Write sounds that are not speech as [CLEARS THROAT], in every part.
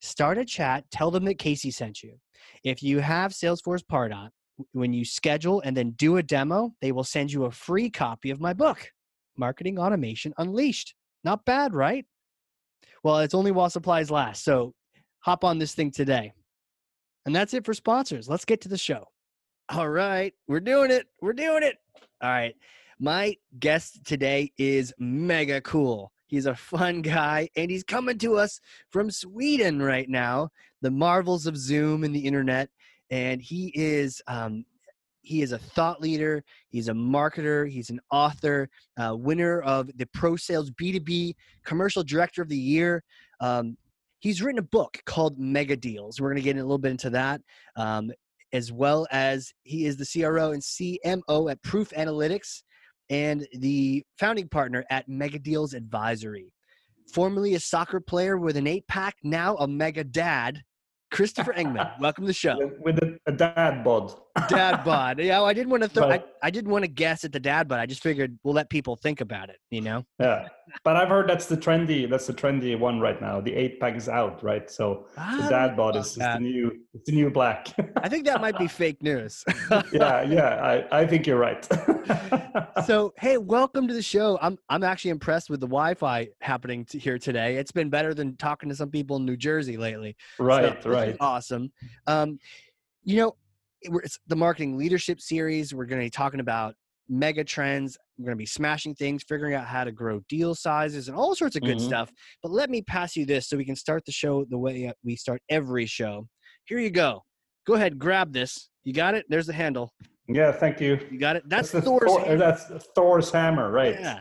Start a chat, tell them that Casey sent you. If you have Salesforce Pardot, when you schedule and then do a demo, they will send you a free copy of my book, Marketing Automation Unleashed. Not bad, right? Well, it's only while supplies last. So hop on this thing today. And that's it for sponsors. Let's get to the show. All right, we're doing it. We're doing it. All right. My guest today is mega cool. He's a fun guy and he's coming to us from Sweden right now, the marvels of Zoom and the internet. And he is um, he is a thought leader. He's a marketer. He's an author, uh, winner of the Pro Sales B2B Commercial Director of the Year. Um, he's written a book called Megadeals. We're going to get a little bit into that, um, as well as he is the CRO and CMO at Proof Analytics and the founding partner at Megadeals Advisory. Formerly a soccer player with an eight pack, now a mega dad. Christopher Engman, [LAUGHS] welcome to the show. With a, a dad bod. Dad [LAUGHS] bod. Yeah, I didn't want to. Th- I, I didn't want to guess at the dad bod. I just figured we'll let people think about it. You know. Yeah, but I've heard that's the trendy. That's the trendy one right now. The eight pack is out, right? So the dad bod is, is the new. It's the new black. I think that might be [LAUGHS] fake news. yeah, [LAUGHS] yeah. I, I think you're right. so hey, welcome to the show. I'm I'm actually impressed with the Wi-Fi happening to here today. It's been better than talking to some people in New Jersey lately. Right, so, right. Awesome. Um, you know, it's the marketing leadership series. We're going to be talking about mega trends. We're going to be smashing things, figuring out how to grow deal sizes and all sorts of good mm-hmm. stuff. But let me pass you this so we can start the show the way we start every show. Here you go. Go ahead, grab this. You got it? There's the handle. Yeah, thank you. You got it. That's, that's Thor's. Thor, hammer. That's Thor's hammer, right? Yeah.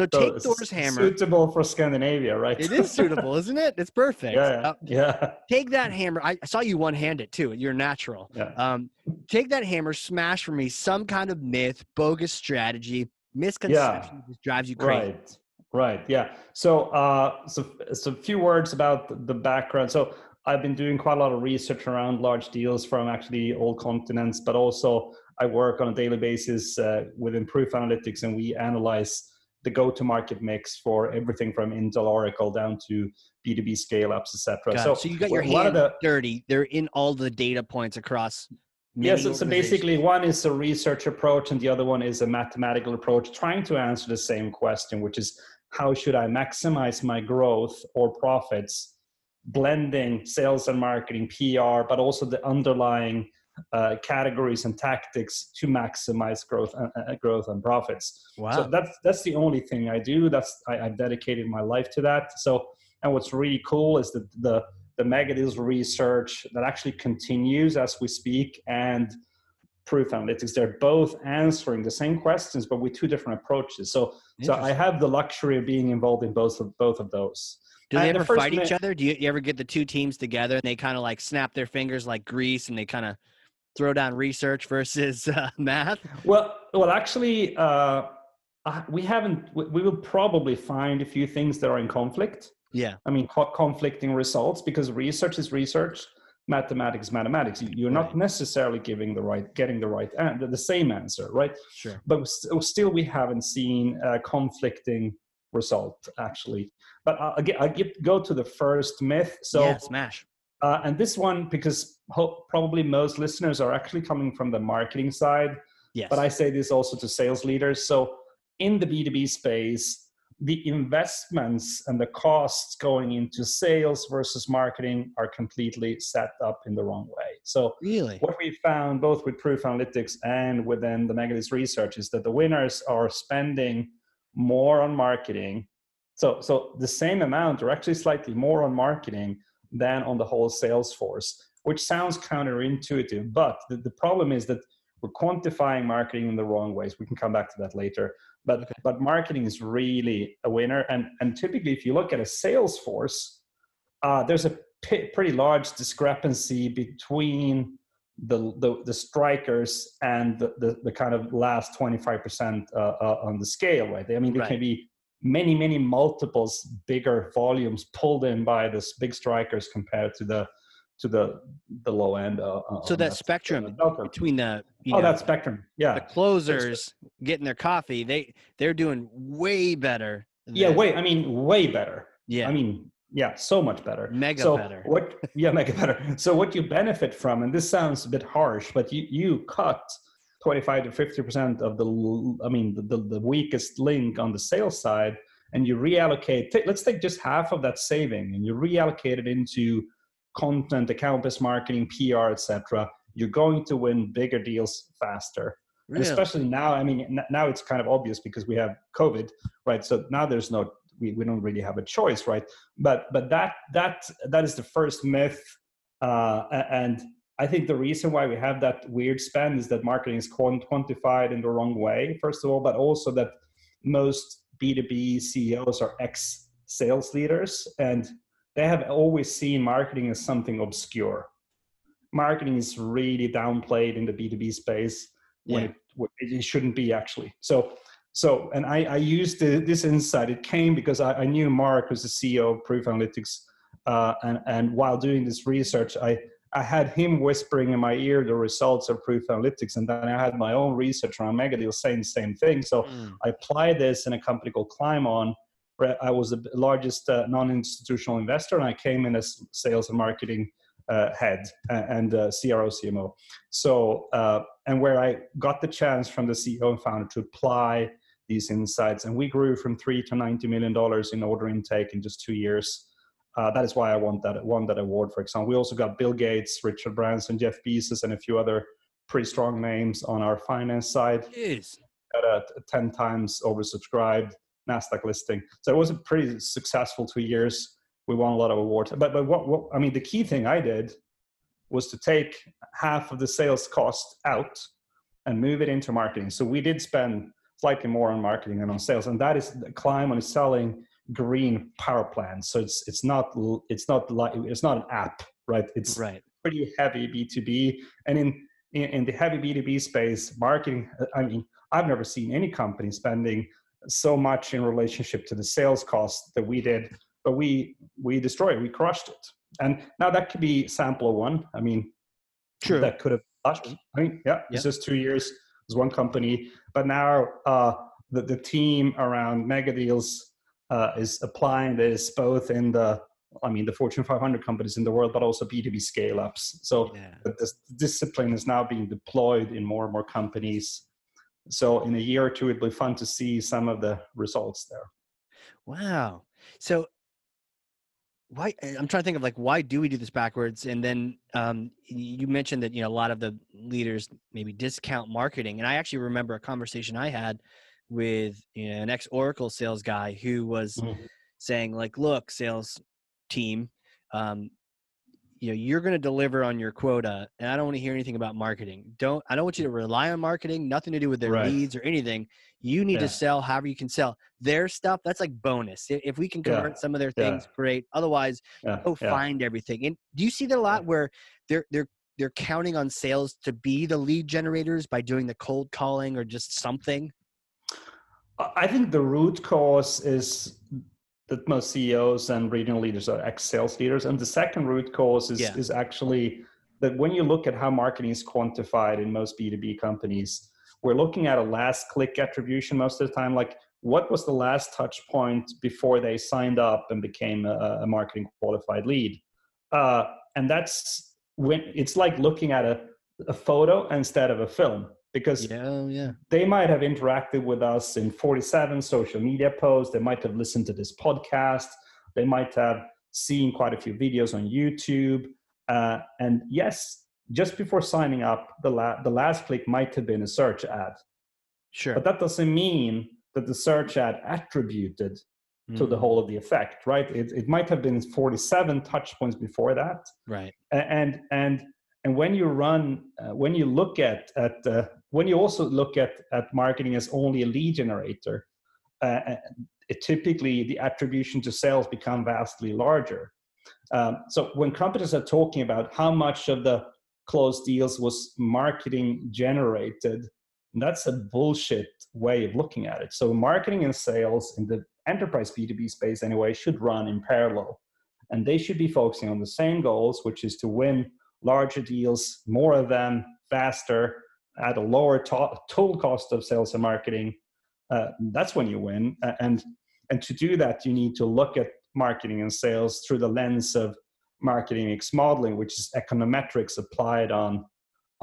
So, so take Thor's hammer. Suitable for Scandinavia, right? It is suitable, isn't it? It's perfect. Yeah. Uh, yeah. Take that hammer. I saw you one hand it too. You're natural. Yeah. Um, take that hammer, smash for me some kind of myth, bogus strategy, misconception yeah. that drives you crazy. Right. Right. Yeah. So, uh, so, so a few words about the background. So, I've been doing quite a lot of research around large deals from actually all continents, but also I work on a daily basis uh, with Proof Analytics, and we analyze the go-to-market mix for everything from Intel, Oracle down to B2B scale-ups, etc. So, so you got your hands the, dirty. They're in all the data points across. Yes, yeah, so, so basically, one is a research approach, and the other one is a mathematical approach, trying to answer the same question, which is how should I maximize my growth or profits, blending sales and marketing, PR, but also the underlying uh, categories and tactics to maximize growth and uh, uh, growth and profits. Wow. So that's that's the only thing I do. That's I, have dedicated my life to that. So and what's really cool is that the the Megadeals research that actually continues as we speak and proof analytics they're both answering the same questions but with two different approaches so so i have the luxury of being involved in both of both of those do they and ever the fight each other do you, you, ever get the two teams together and they kind of like snap their fingers like grease and they kind of throw down research versus uh, [LAUGHS] math? Well, well, actually, uh, we haven't. We will probably find a few things that are in conflict. Yeah, I mean, co- conflicting results because research is research, mathematics mathematics. You're not right. necessarily giving the right, getting the right, and the same answer, right? Sure. But still, we haven't seen a conflicting result actually. But I'll, I'll, go to the first myth. So yeah, smash. Uh, and this one, because ho- probably most listeners are actually coming from the marketing side. Yes. But I say this also to sales leaders. So in the B2B space, the investments and the costs going into sales versus marketing are completely set up in the wrong way. So really what we found both with proof analytics and within the Megadeals research is that the winners are spending more on marketing. So so the same amount or actually slightly more on marketing than on the whole sales force, which sounds counterintuitive. But the, the problem is that we're quantifying marketing in the wrong ways. We can come back to that later. But okay. but marketing is really a winner. And and typically, if you look at a sales force, uh, there's a p- pretty large discrepancy between the, the, the strikers and the, the, the, kind of last 25% uh, uh, on the scale, right? I mean, they right. can be many many multiples bigger volumes pulled in by this big strikers compared to the to the the low end. Uh, uh so that, spectrum between the oh know, that spectrum, yeah, the closers getting their coffee, they they're doing way better. Yeah, way. I mean, way better. Yeah, I mean, yeah, so much better. Mega so better. What? Yeah, mega better. So what you benefit from, and this sounds a bit harsh, but you you cut 25 to 50 percent of the i mean the, the, the, weakest link on the sales side and you reallocate t- let's take just half of that saving and you reallocate it into content account-based marketing pr etc you're going to win bigger deals faster. Really? especially now i mean n- now it's kind of obvious because we have covid right? So now there's no we, we don't really have a choice right? But but that that that is the first myth uh, and I think the reason why we have that weird spend is that marketing is quantified in the wrong way, first of all, but also that most B2B CEOs are ex sales leaders and they have always seen marketing as something obscure. Marketing is really downplayed in the B2B space when yeah. it, it shouldn't be actually. So, so and I, I used the, this insight. It came because I, I knew Mark was the CEO of Proof Analytics, uh, and and while doing this research, I I had him whispering in my ear the results of Proof Analytics, and then I had my own research around Megadeal saying the same thing. So mm. I applied this in a company called Climeon, where I was the largest uh, non-institutional investor, and I came in as sales and marketing uh, head and uh, CRO CMO. So uh, and where I got the chance from the CEO and founder to apply these insights, and we grew from three to ninety million dollars in order intake in just two years. Uh, that is why I won that won that award. For example, we also got Bill Gates, Richard Branson, Jeff Bezos, and a few other pretty strong names on our finance side. Jeez. At a ten times oversubscribed Nasdaq listing, so it was a pretty successful two years. We won a lot of awards. But but what, what I mean, the key thing I did was to take half of the sales cost out and move it into marketing. So we did spend slightly more on marketing than on sales, and that is the Climeon selling green power plant. So it's it's not it's not like it's not an app, right? It's right. pretty heavy B two B, and in, in in the heavy B two B space, marketing. I mean, I've never seen any company spending so much in relationship to the sales cost that we did, but we we destroyed, we crushed it. And now that could be sample one. I mean, true. That could have. I mean, yeah, it's just two years. There's one company, but now uh, the, the team around Megadeals uh, is applying this both in the I mean, the Fortune 500 companies in the world, but also B2B scale ups. So yeah. this discipline is now being deployed in more and more companies. So in a year or two, it'll be fun to see some of the results there. Wow. So why i'm trying to think of like why do we do this backwards and then um, you mentioned that you know a lot of the leaders maybe discount marketing and i actually remember a conversation i had with you know, an ex oracle sales guy who was mm-hmm. saying like look sales team um, you know you're going to deliver on your quota and i don't want to hear anything about marketing don't i don't want you to rely on marketing nothing to do with their right. leads or anything you need yeah. to sell however you can sell their stuff that's like bonus if we can convert yeah. some of their things yeah. great otherwise go find everything and do you see that a lot where they're they're they're counting on sales to be the lead generators by doing the cold calling or just something i think the root cause is that most CEOs and regional leaders are ex-sales leaders. And the second root cause is, yeah. is actually that when you look at how marketing is quantified in most B2B companies, we're looking at a last click attribution most of the time. Like, what was the last touch point before they signed up and became a, a marketing qualified lead? Uh, and that's when it's like looking at a, a photo instead of a film because yeah, yeah. they might have interacted with us in 47 social media posts. They might have listened to this podcast. They might have seen quite a few videos on YouTube. Uh, and yes, just before signing up, the, la- the last click might have been a search ad. Sure. But that doesn't mean that the search ad attributed mm. to the mm. whole of the effect, right? It, it might have been 47 touch points before that. Right. And, and, and when you run, uh, when you look at, at uh, when you also look at, at marketing as only a lead generator, uh, uh, it typically the attribution to sales become vastly larger. Um, so when companies are talking about how much of the closed deals was marketing generated, that's a bullshit way of looking at it. So marketing and sales in the enterprise B2B space anyway should run in parallel. And they should be focusing on the same goals, which is to win larger deals, more of them, faster, at a lower to- total cost of sales and marketing, uh, that's when you win. And and to do that, you need to look at marketing and sales through the lens of marketing mix modeling, which is econometrics applied on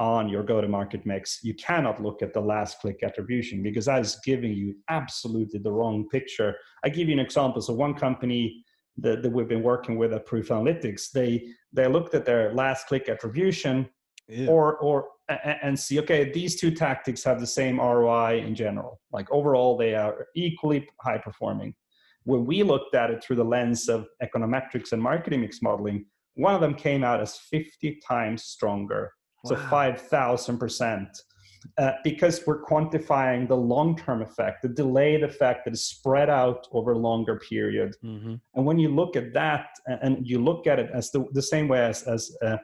on your go-to-market mix. You cannot look at the last click attribution because that is giving you absolutely the wrong picture. I give you an example. So one company that, that we've been working with at Proof Analytics, they they looked at their last click attribution yeah. or or and see okay these two tactics have the same roi in general like overall they are equally high performing when we looked at it through the lens of econometrics and marketing mix modeling one of them came out as 50 times stronger wow. so 5000% uh, because we're quantifying the long-term effect the delayed effect that is spread out over a longer period mm-hmm. and when you look at that and you look at it as the, the same way as, as uh,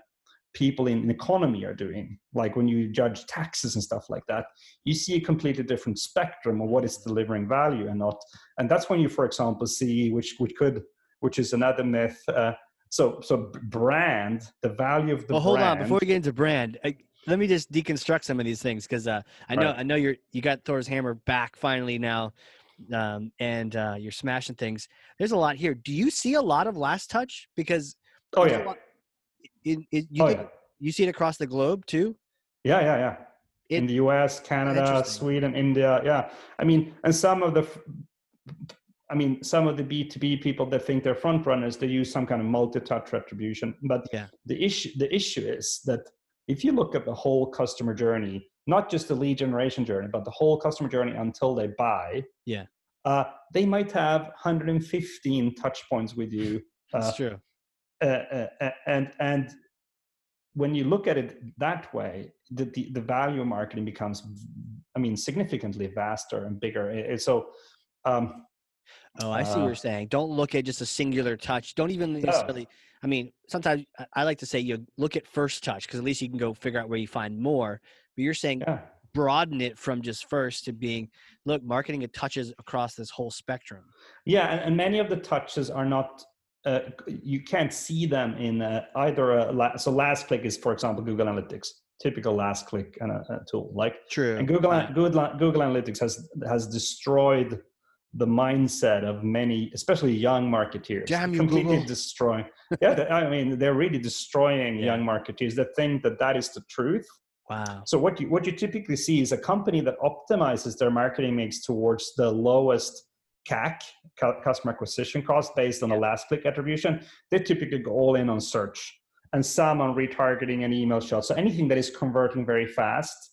people in economy are doing. Like when you judge taxes and stuff like that you see a completely different spectrum of what is delivering value and not and that's when you for example see which which could which is another myth uh, so so brand the value of the well hold brand, on before we get into brand I, let me just deconstruct some of these things because uh, i know right. i know you're you got thor's hammer back finally now um, and uh, you're smashing things. There's a lot here. Do you see a lot of last touch? Because oh yeah you, oh, yeah. you see it across the globe too? Yeah, yeah, yeah. It, in the US, Canada, Sweden, India. Yeah. I mean, and some of the, I mean, some of the B2B people that think they're front runners, they use some kind of multi-touch attribution. But yeah. the issue, the issue is that if you look at the whole customer journey, not just the lead generation journey, but the whole customer journey until they buy. Yeah. Uh, they might have 115 touch points with you. That's uh, true. Uh, uh, uh, and and when you look at it that way, the, the, the value of marketing becomes, I mean, significantly vaster and bigger. So, um, oh, I see uh, what you're saying. Don't look at just a singular touch. Don't even necessarily. I mean, sometimes I like to say you look at first touch because at least you can go figure out where you find more. But you're saying yeah. broaden it from just first to being look, marketing it touches across this whole spectrum. Yeah, and, and many of the touches are not uh, you can't see them in uh, either a la- so last click is for example google analytics typical last click and a, a tool. Like True. and Google, Right. Google Google Analytics has has destroyed the mindset of many, especially young marketeers. Damn you, completely Google. destroying. Yeah, they- I mean, they're really destroying Yeah. young marketeers that think that that is the truth. Wow. So what you what you typically see is a company that optimizes their marketing mix towards the lowest CAC, customer acquisition cost, based on the last click attribution. They typically go all in on search and some on retargeting and email shots. So anything that is converting very fast,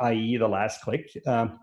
i.e., the last click, um,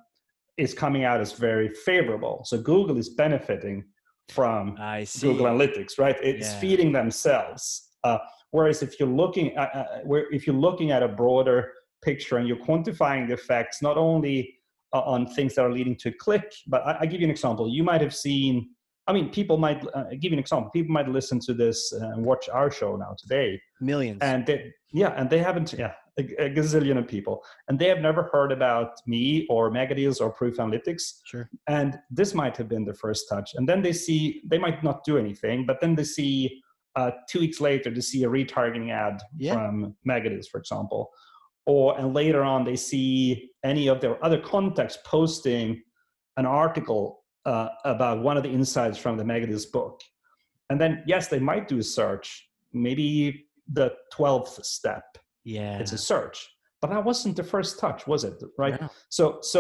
is coming out as very favorable. So Google is benefiting from. Google Analytics, right? It's Yeah. feeding themselves. Uh, whereas if you're looking at, uh, where if you're looking at a broader picture and you're quantifying the effects, not only uh, on things that are leading to click, but I, I give you an example. You might have seen. I mean, people might uh, give you an example. People might listen to this and watch our show now today, Millions. and they, yeah, and they haven't, yeah, a, a gazillion of people, and they have never heard about me or Megadeals or Proof Analytics sure. and this might have been the first touch and then they see they might not do anything but then they see uh, two weeks later they see a retargeting ad Yeah. from Megadeals, for example or and later on they see any of their other contacts posting an article uh, about one of the insights from the Megadeals book and then yes they might do a search maybe the 12th step Yeah. it's a search but that wasn't the first touch was it right No. so, so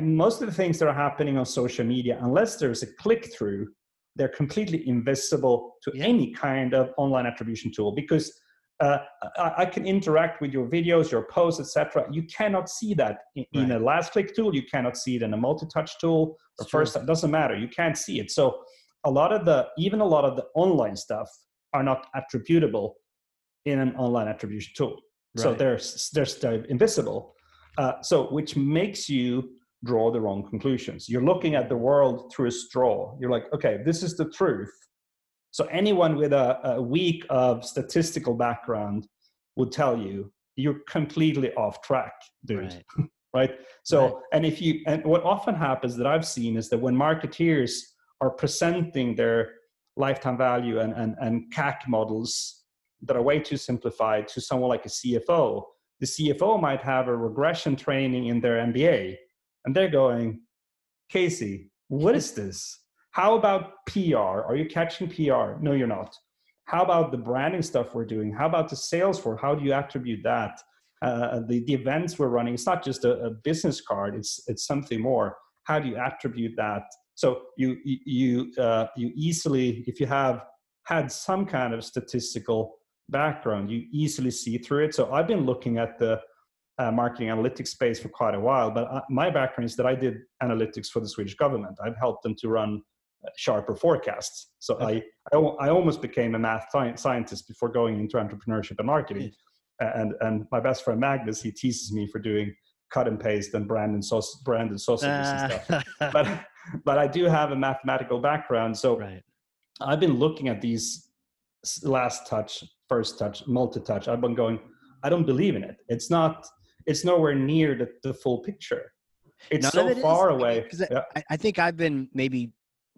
most of the things that are happening on social media, unless there's a click through, they're completely invisible to Yeah. any kind of online attribution tool because uh, I, I can interact with your videos, your posts, etc. You cannot see that in, in a last click tool. You cannot see it in a multi-touch tool or first. It doesn't matter. You can't see it. So, a lot of the even a lot of the online stuff are not attributable in an online attribution tool. So Right. they're they're still invisible. Uh, so which makes you draw the wrong conclusions. You're looking at the world through a straw. You're like, okay, this is the truth. So anyone with a, a week of statistical background would tell you you're completely off track, dude. Right. [LAUGHS] Right. So, Right. and if you, and what often happens that I've seen is that when marketeers are presenting their lifetime value and, and, and CAC models that are way too simplified to someone like a CFO, the CFO might have a regression training in their MBA and they're going, Casey, what is this? How about PR? Are you catching PR? No, you're not. How about the branding stuff we're doing? How about the sales for? How do you attribute that? Uh, the, the events we're running, it's not just a, a business card, it's, it's something more. How do you attribute that? So you, you, uh, you easily, if you have had some kind of statistical background, you easily see through it. So I've been looking at the uh, marketing analytics space for quite a while, but uh, my background is that I did analytics for the Swedish government. I've helped them to run uh, sharper forecasts. So I, I, I almost became a math scientist before going into entrepreneurship and marketing. And, and my best friend Magnus, he teases me for doing cut and paste and branded, saus- branded sausages and stuff. Ah. But, but I do have a mathematical background. So right. I've been looking at these last touch, first touch, multi touch. I've been going, I don't believe in it. It's not, it's nowhere near the, the full picture. It's None so it is, far I mean, I- Yeah. I think I've been maybe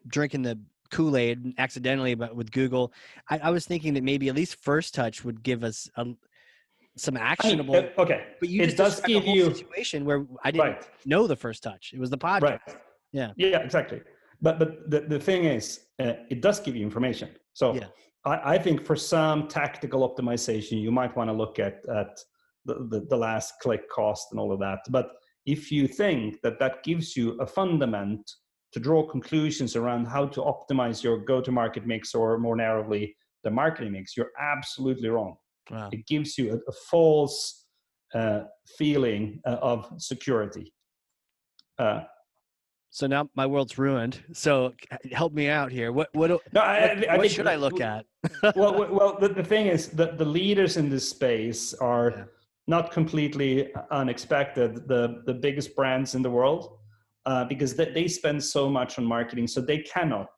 drinking the Kool Aid accidentally, but with Google, I, I was thinking that maybe at least First Touch would give us a, some I mean, actionable. uh, okay. but you it just does give you- situation where I didn't Right. know the First Touch. It was the podcast. Right. Yeah. Yeah, exactly. But but the, the thing is, uh, it does give you information. So Yeah. I, I think for some tactical optimization, you might want to look at at the, the, the last click cost and all of that. But if you think that that gives you a fundament to draw conclusions around how to optimize your go-to-market mix or more narrowly the marketing mix, you're absolutely wrong. Wow. It gives you a, a false uh, feeling uh, of security. Uh, So now my world's ruined. So help me out here. What what no, what, I, I what should I look at? [LAUGHS] well, well, well the, the thing is that the leaders in this space are Yeah. not completely unexpected. The the biggest brands in the world, uh, because they, they spend so much on marketing, so they cannot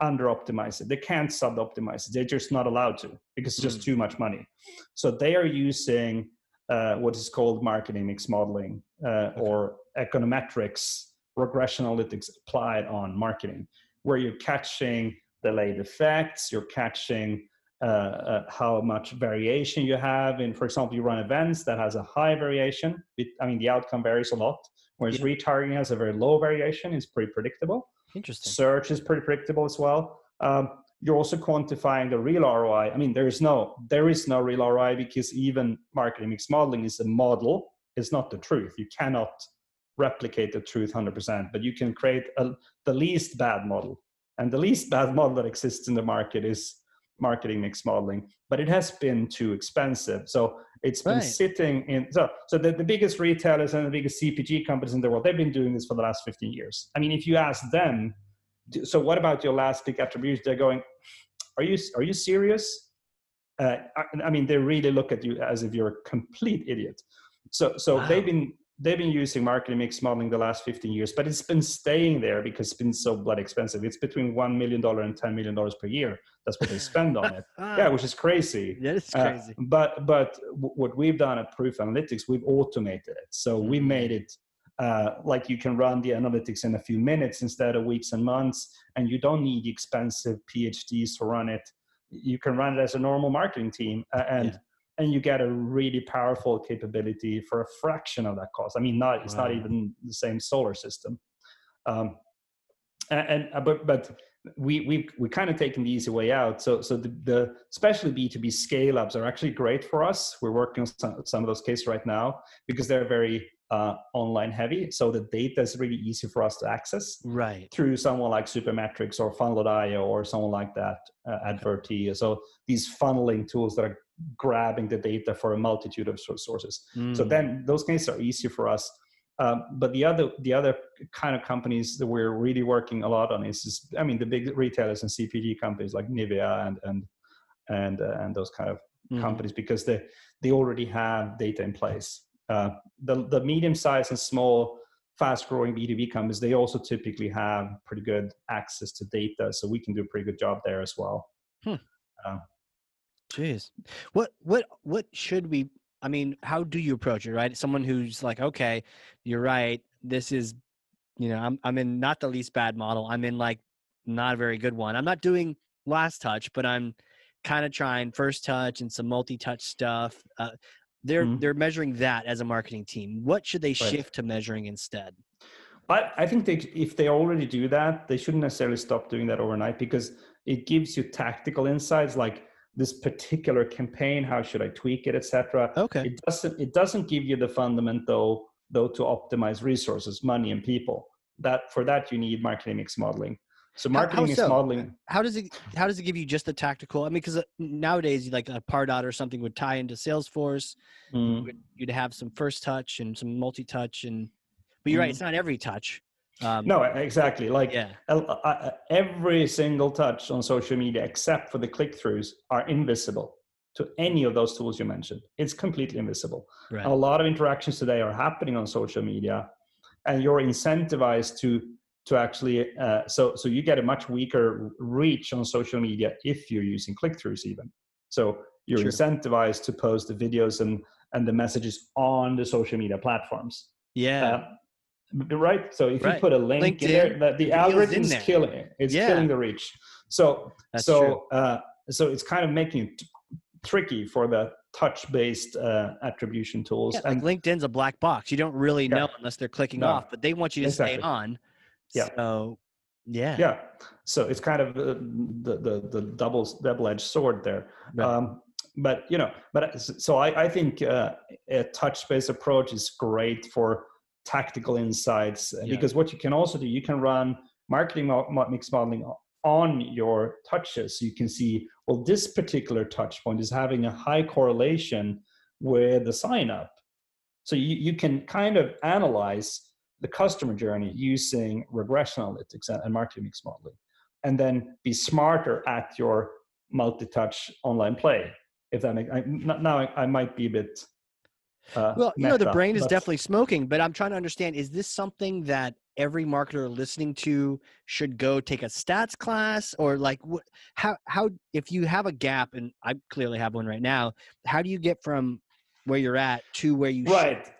under optimize it. They can't sub optimize it. They're just not allowed to because it's just too much money. So they are using uh, what is called marketing mix modeling uh, or econometrics regression analytics applied on marketing, where you're catching delayed effects, you're catching uh, uh, how much variation you have. In, for example, you run events that has a high variation. It, I mean, the outcome varies a lot. Whereas yeah. retargeting has a very low variation. It's pretty predictable. Interesting. Search is pretty predictable as well. Um, you're also quantifying the real ROI. I mean, there is no there is no real ROI because even marketing mix modeling is a model. It's not the truth. You cannot replicate the truth 100%, but you can create a, the least bad model. And the least bad model that exists in the market is marketing mix modeling, but it has been too expensive. So it's been right. sitting in so so the, the biggest retailers and the biggest CPG companies in the world, they've been doing this for the last 15 years. I mean, if you ask them, so what about your last big attribution? They're going, are you are you serious? Uh, I, I, mean, they really look at you as if you're a complete idiot. So so wow. they've been they've been using marketing mix modeling the last 15 years, but it's been staying there because it's been so blood expensive. It's between $1 million and $10 million per year. That's what they spend on it. [LAUGHS] yeah, which is crazy. Yeah, it's crazy. Uh, but but w- what we've done at Proof Analytics, we've automated it. So we made it uh, like you can run the analytics in a few minutes instead of weeks and months, and you don't need expensive PhDs to run it. You can run it as a normal marketing team, uh, and yeah and you get a really powerful capability for a fraction of that cost. I mean, not it's wow. not even the same solar system. Um, and, and uh, but but we we we kind of taken the easy way out. So so the, the especially B two B scale ups are actually great for us. We're working on some, some of those cases right now because they're very uh, online heavy. So the data is really easy for us to access. Right. Through someone like Supermetrics or Funnel.io or someone like that, uh, Adverity. So these funneling tools that are grabbing the data for a multitude of sources. Mm. So then those cases are easier for us. Um, but the other the other kind of companies that we're really working a lot on is, is I mean the big retailers and CPG companies like Nivea and and and uh, and those kind of mm. companies because they they already have data in place. Uh, the the medium sized and small fast growing B2B companies, they also typically have pretty good access to data. So we can do a pretty good job there as well. Hmm. Uh, Jeez. What what what should we I mean, how do you approach it, right? Someone who's like, okay, you're right. This is you know, I'm I'm in not the least bad model. I'm in like not a very good one. I'm not doing last touch, but I'm kind of trying first touch and some multi-touch stuff. Uh, they're mm-hmm. they're measuring that as a marketing team. What should they right. shift to measuring instead? I, I think they, if they already do that, they shouldn't necessarily stop doing that overnight because it gives you tactical insights like this particular campaign how should i tweak it etc okay it doesn't it doesn't give you the fundamental though to optimize resources money and people that for that you need marketing mix modeling so marketing how, how so? modeling how does it how does it give you just the tactical i mean because uh, nowadays like a pardot or something would tie into salesforce mm. you'd have some first touch and some multi-touch and but you're mm. right it's not every touch um, no, exactly. Like yeah. every single touch on social media, except for the click throughs, are invisible to any of those tools you mentioned. It's completely invisible. Right. A lot of interactions today are happening on social media, and you're incentivized to to actually uh, so so you get a much weaker reach on social media if you're using click throughs even. So you're sure. incentivized to post the videos and and the messages on the social media platforms. Yeah. Uh, right? So if right. you put a link LinkedIn, in there, the, the algorithm is killing it. It's yeah. killing the reach. So That's so uh, so it's kind of making it tricky for the touch-based uh, attribution tools. Yeah, and like LinkedIn's a black box. You don't really yeah. know unless they're clicking no. off, but they want you to exactly. stay on. Yeah. So yeah. Yeah. So it's kind of the the the double double-edged sword there. Right. Um, but you know, but so I, I think uh, a touch-based approach is great for tactical insights uh, yeah. because what you can also do you can run marketing mix modeling on your touches so you can see well this particular touch point is having a high correlation with the sign up so you, you can kind of analyze the customer journey using regression analytics and, and marketing mix modeling and then be smarter at your multi-touch online play if that makes I, now I, I might be a bit uh, well, you know, the brain is definitely smoking, but I'm trying to understand: is this something that every marketer listening to should go take a stats class, or like, what, how how if you have a gap, and I clearly have one right now, how do you get from where you're at to where you right? Should?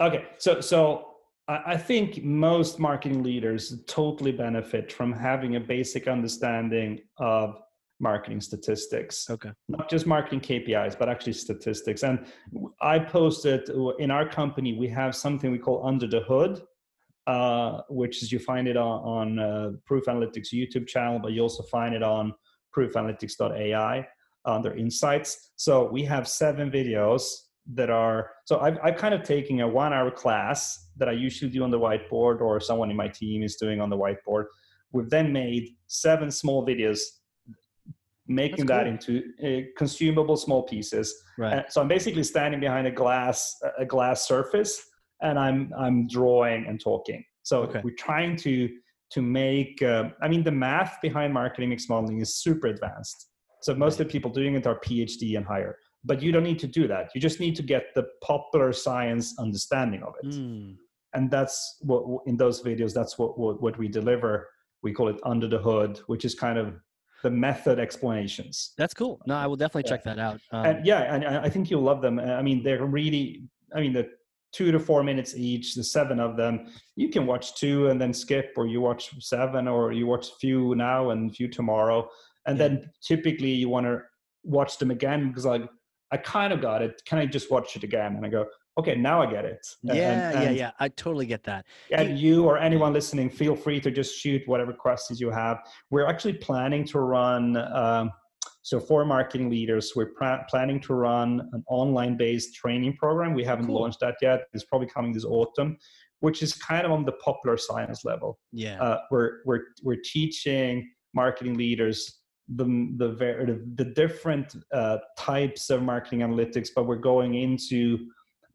Okay, so so I think most marketing leaders totally benefit from having a basic understanding of marketing statistics. Okay. Not just marketing KPIs, but actually statistics. And I posted in our company, we have something we call Under the Hood, uh, which is you find it on, on uh, Proof Analytics YouTube channel, but you also find it on proofanalytics.ai under insights. So we have seven videos that are, so I've, I've kind of taking a one hour class that I usually do on the whiteboard or someone in my team is doing on the whiteboard. We've then made seven small videos making cool. that into uh, consumable small pieces. Right. so I'm basically standing behind a glass a glass surface and I'm I'm drawing and talking. So okay. we're trying to to make. Uh, I mean, the math behind marketing mix modeling is super advanced. So most right. of the people doing it are PhD and higher. But you don't need to do that. You just need to get the popular science understanding of it. Mm. And that's what in those videos. That's what, what what we deliver. We call it under the hood, which is kind of the method explanations. That's cool. No, I will definitely yeah. check that out. Um, and yeah, and I think you'll love them. I mean, they're really. I mean, the two to four minutes each the seven of them you can watch two and then skip or you watch seven or you watch a few now and a few tomorrow and yeah. then typically you want to watch them again because like i kind of got it can i just watch it again and i go okay now i get it yeah and, yeah yeah i totally get that and you, you or anyone listening feel free to just shoot whatever questions you have we're actually planning to run um, so for marketing leaders, we're pr- planning to run an online-based training program. We haven't cool. launched that yet. It's probably coming this autumn, which is kind of on the popular science level. Yeah, uh, we're we're we're teaching marketing leaders the the the, the different uh, types of marketing analytics, but we're going into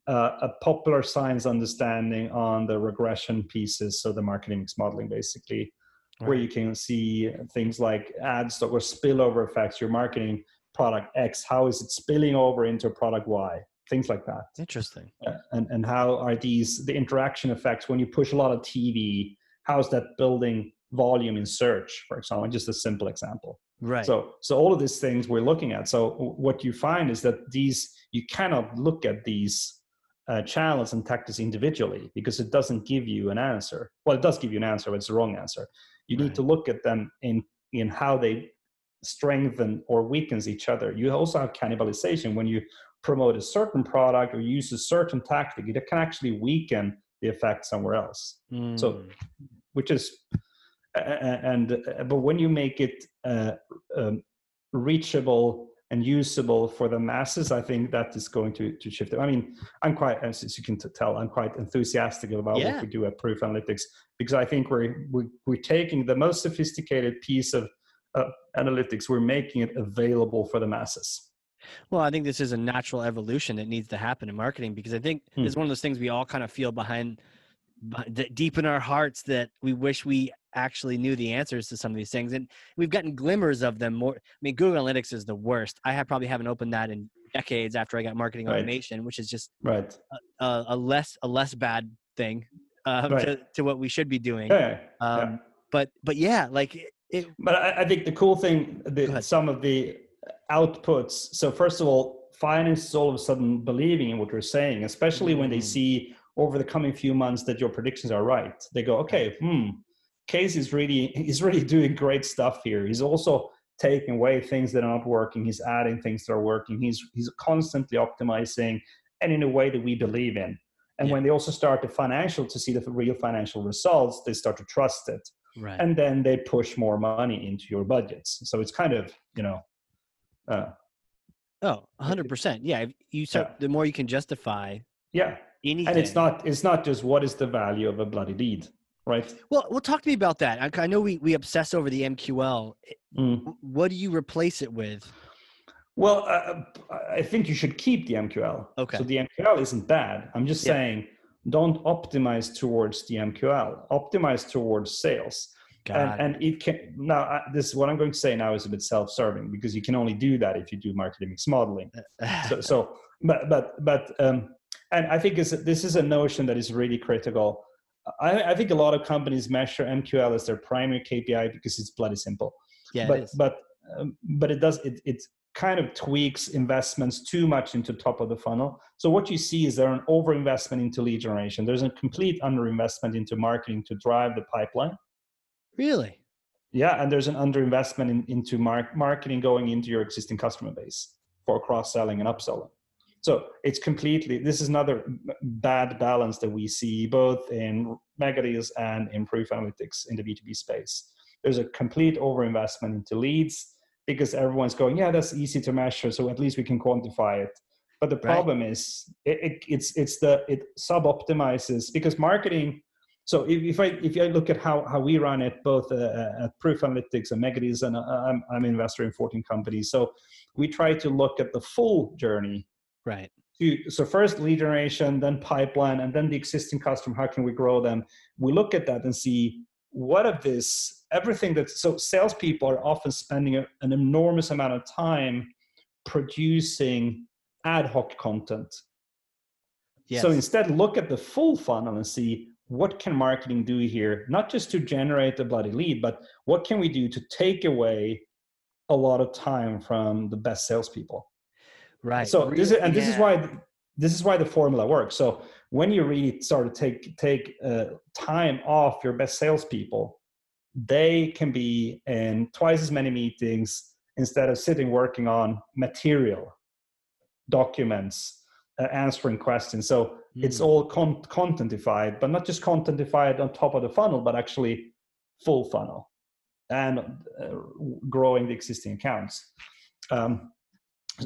uh, a popular science understanding on the regression pieces, so the marketing mix modeling, basically right. where you can see things like ads that were spillover effects, your marketing product X, how is it spilling over into product Y? Things like that. Interesting. Uh, and, and how are these, the interaction effects when you push a lot of TV, how is that building volume in search, for example? Just a simple example. Right. So, so all of these things we're looking at. So what you find is that these, you cannot look at these uh, channels and tactics individually because it doesn't give you an answer. Well, it does give you an answer, but it's the wrong answer. You right. need to look at them in in how they strengthen or weakens each other. You also have cannibalization when you promote a certain product or use a certain tactic. It can actually weaken the effect somewhere else. Mm. So, hmm. which is and but when you make it uh, um, reachable and usable for the masses, I think that is going to, to shift. I mean, I'm quite, as you can tell, I'm quite enthusiastic about yeah. what we do at Proof Analytics because I think we're, we, are we are taking the most sophisticated piece of uh, analytics, we're making it available for the masses. Well, I think this is a natural evolution that needs to happen in marketing because I think hmm. it's one of those things we all kind of feel behind deep in our hearts that we wish we actually knew the answers to some of these things and we've gotten glimmers of them more i mean google analytics is the worst i have probably haven't opened that in decades after i got marketing right. automation which is just right a, a, less a less bad thing uh, right. to, to what we should be doing yeah. Um, yeah. but but yeah like it, but I, I, think the cool thing that some of the outputs so first of all finance is all of a sudden believing in what we're saying especially mm. when they mm. see over the coming few months that your predictions are right. They go, okay, hmm, Case is really he's really doing great stuff here. He's also taking away things that are not working. He's adding things that are working. He's he's constantly optimizing and in a way that we believe in. And yeah. when they also start the financial to see the real financial results, they start to trust it. Right. And then they push more money into your budgets. So it's kind of, you know, uh, Oh, 100%. Yeah, you start yeah. the more you can justify Yeah anything. And it's not it's not just what is the value of a bloody lead, right? Well, well, talk to me about that. I, I know we we obsess over the MQL. Mm. What do you replace it with? Well, uh, I think you should keep the MQL. Okay. So the MQL isn't bad. I'm just yeah. saying, don't optimize towards the MQL. Optimize towards sales. And, and, it can now uh, this what I'm going to say now is a bit self-serving because you can only do that if you do marketing mix modeling. so, [LAUGHS] so but but but um, and I think is this is a notion that is really critical. I, I, think a lot of companies measure MQL as their primary KPI because it's bloody simple. Yeah, but but um, but it does it it kind of tweaks investments too much into top of the funnel. So what you see is there an overinvestment into lead generation. There's a complete underinvestment into marketing to drive the pipeline. Really? yeah and there's an underinvestment in, into mar- marketing going into your existing customer base for cross-selling and upselling so it's completely this is another bad balance that we see both in megadeals and in proof analytics in the b2b space there's a complete overinvestment into leads because everyone's going yeah that's easy to measure so at least we can quantify it but the problem right. is it, it, it's it's the it sub optimizes because marketing so if, if, I if I look at how, how we run it, both uh, uh at Proof Analytics and Megadeals, and uh, I'm, I'm an investor in 14 companies, so we try to look at the full journey. Right. To, so first lead generation, then pipeline, and then the existing customer. How can we grow them? We look at that and see what of this everything that so salespeople are often spending a, an enormous amount of time producing ad hoc content. Yes. So instead, look at the full funnel and see what can marketing do here not just to generate a bloody lead but what can we do to take away a lot of time from the best salespeople right so this is and this yeah. is why this is why the formula works so when you really start to take take uh, time off your best salespeople they can be in twice as many meetings instead of sitting working on material documents uh, answering questions so Mm. It's all con- contentified, but not just contentified on top of the funnel, but actually full funnel and uh, growing the existing accounts. Um,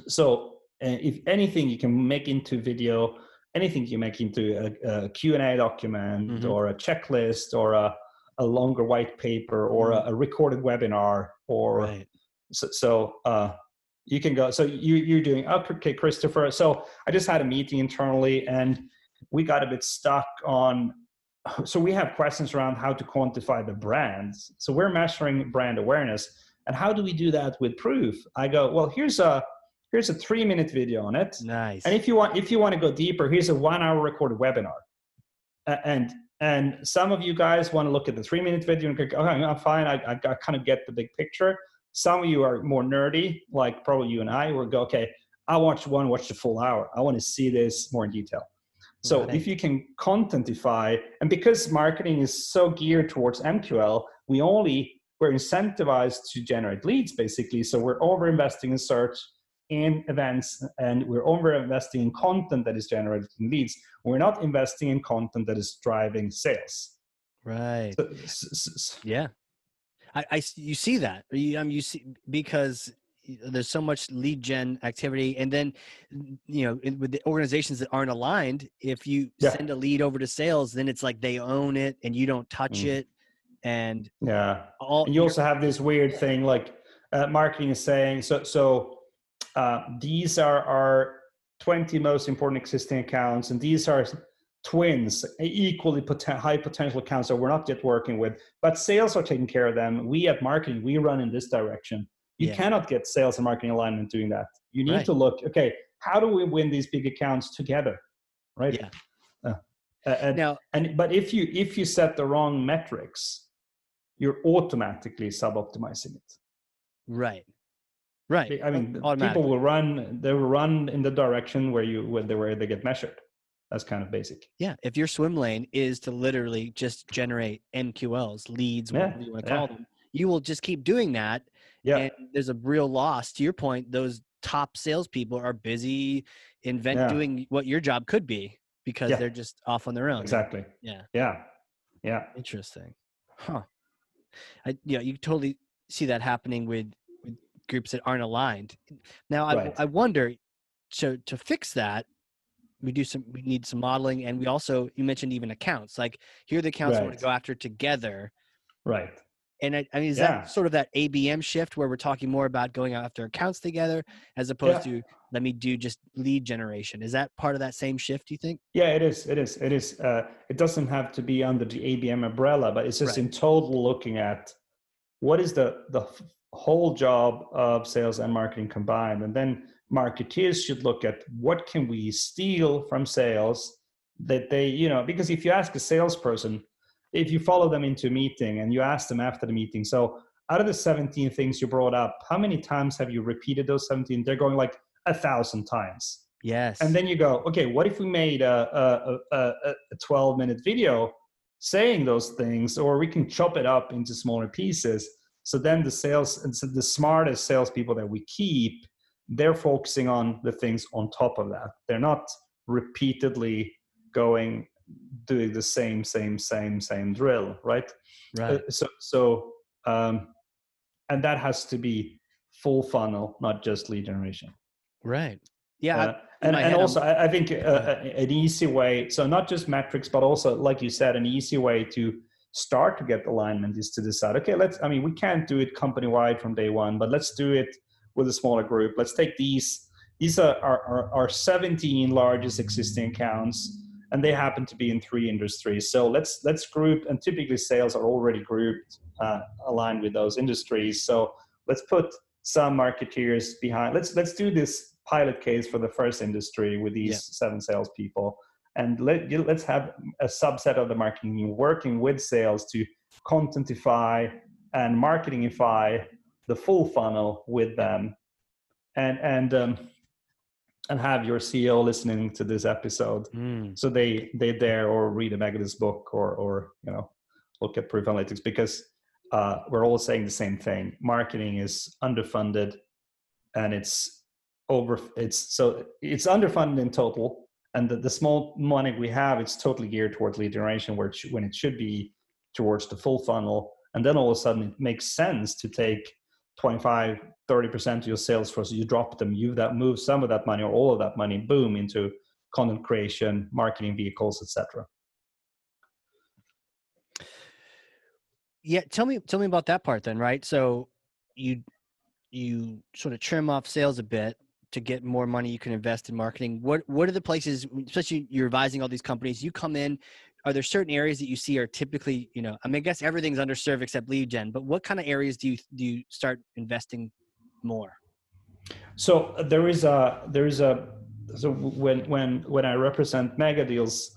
so uh, if anything you can make into video, anything you make into a, a Q&A document mm-hmm. or a checklist or a, a longer white paper or mm-hmm. a, a, recorded webinar or right. so, so uh, you can go so you you're doing okay christopher so i just had a meeting internally and we got a bit stuck on [SIGHS] so we have questions around how to quantify the brands so we're measuring brand awareness and how do we do that with proof i go well here's a here's a three minute video on it. Nice. And if you want if you want to go deeper here's a one hour recorded webinar. And and some of you guys want to look at the three minute video and go oh, okay i'm fine. I, I, I kind of get the big picture. Some of you are more nerdy like probably you and i will go okay i watch one watch the full hour. I want to see this more in detail. So right. if you can contentify, and because marketing is so geared towards MQL, we only we're incentivized to generate leads basically. So we're over investing in search in events and we're over investing in content that is generated in leads. We're not investing in content that is driving sales. Right. So, yeah. I, I, you see that you, um, you see because there's so much lead gen activity and then you know with the organizations that aren't aligned if you yeah. send a lead over to sales then it's like they own it and you don't touch mm. it and yeah all and you also have this weird thing like uh, marketing is saying so so uh, these are our 20 most important existing accounts and these are twins equally poten- high potential accounts that we're not yet working with but sales are taking care of them we at marketing we run in this direction you yeah. cannot get sales and marketing alignment doing that. You need right. to look, okay, how do we win these big accounts together? Right? Yeah. Uh, and, now, and but if you if you set the wrong metrics, you're automatically sub-optimizing it. Right. Right. I mean, people will run. They will run in the direction where you where they where they get measured. That's kind of basic. Yeah. If your swim lane is to literally just generate MQLs, leads, yeah. whatever you want to call yeah. them, you will just keep doing that yeah. And there's a real loss. To your point, those top salespeople are busy invent yeah. doing what your job could be because they're just off on their own. Exactly. Yeah. Yeah. Yeah. Interesting. Huh. I yeah, you totally see that happening with groups that aren't aligned. Now right. I I wonder so to fix that we do some we need some modeling and we also you mentioned even accounts like here are the accounts right. we want to go after together right and I, I mean, is yeah. that sort of that ABM shift where we're talking more about going after accounts together as opposed yeah. to let me do just lead generation? Is that part of that same shift? You think? Yeah, it is. It is. It is. Uh, it doesn't have to be under the ABM umbrella, but it's just right. in total looking at what is the the whole job of sales and marketing combined, and then marketeers should look at what can we steal from sales that they, you know, because if you ask a salesperson if you follow them into a meeting and you ask them after the meeting, so out of the 17 things you brought up, how many times have you repeated those 17? They're going like a thousand times. Yes. And then you go, okay, what if we made a, a, a, a 12 minute video saying those things, or we can chop it up into smaller pieces. So then the sales and so the smartest salespeople that we keep, they're focusing on the things on top of that. They're not repeatedly going doing the same, same, same, same drill, right? Right. Uh, so so um, and that has to be full funnel, not just lead generation. Right. Yeah. Uh, and and also, I'm- I think uh, an easy way, so not just metrics, but also, like you said, an easy way to start to get alignment is to decide, okay, let's, I mean, we can't do it company wide from day one, but let's do it with a smaller group. Let's take these, these are our, our, our 17 largest existing accounts, and they happen to be in three industries. So let's, let's group, and typically sales are already grouped, uh, aligned with those industries. So let's put some marketeers behind, let's, let's do this pilot case for the first industry with these Yeah. seven salespeople and let, let's have a subset of the marketing working with sales to contentify and marketingify the full funnel with them. And and um, and have your ceo listening to this episode. Mm, so they they dare or read a Megadeals book or or you know look at proof analytics because uh, we're all saying the same thing. Marketing is underfunded and it's over it's so it's underfunded in total and the, the small money we have it's totally geared towards lead generation where it sh- when it should be towards the full funnel and then all of a sudden it makes sense to take 25 30% of your sales force you drop them you that move some of that money or all of that money boom into content creation marketing vehicles etc yeah. Tell me, tell me about that part then. Right. So you, you sort of trim off sales a bit to get more money you can invest in marketing. What, what are the places, especially you're advising all these companies, you come in, are there certain areas that you see are typically, you know, I mean, I guess everything's underserved except lead gen, but what kind of areas do you, do you start investing more? So uh, there is a there is a so when when when I represent Megadeals,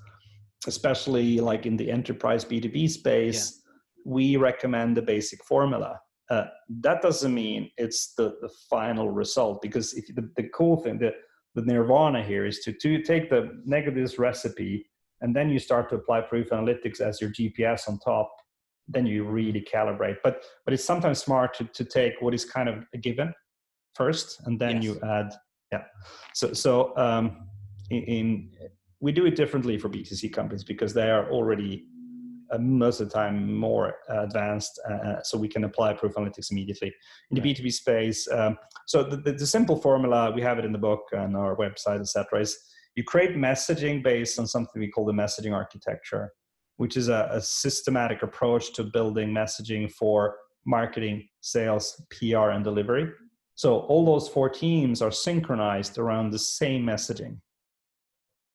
especially like in the enterprise B two B space, we recommend the basic formula. Uh, that doesn't mean it's the, the final result because if the, the cool thing, the, the nirvana here is to, to take the Megadeals recipe and then you start to apply proof analytics as your GPS on top. Then you really calibrate. But but it's sometimes smart to, to take what is kind of a given first and then Yes. you add yeah so so um in, in we do it differently for b2c companies because they are already most of the time more advanced uh, so we can apply proof analytics immediately in the b2b space. Um, so the, the, the simple formula we have it in the book and our website etc is you create messaging based on something we call the messaging architecture which is a, a systematic approach to building messaging for marketing sales pr and delivery. So all those four teams are synchronized around the same messaging.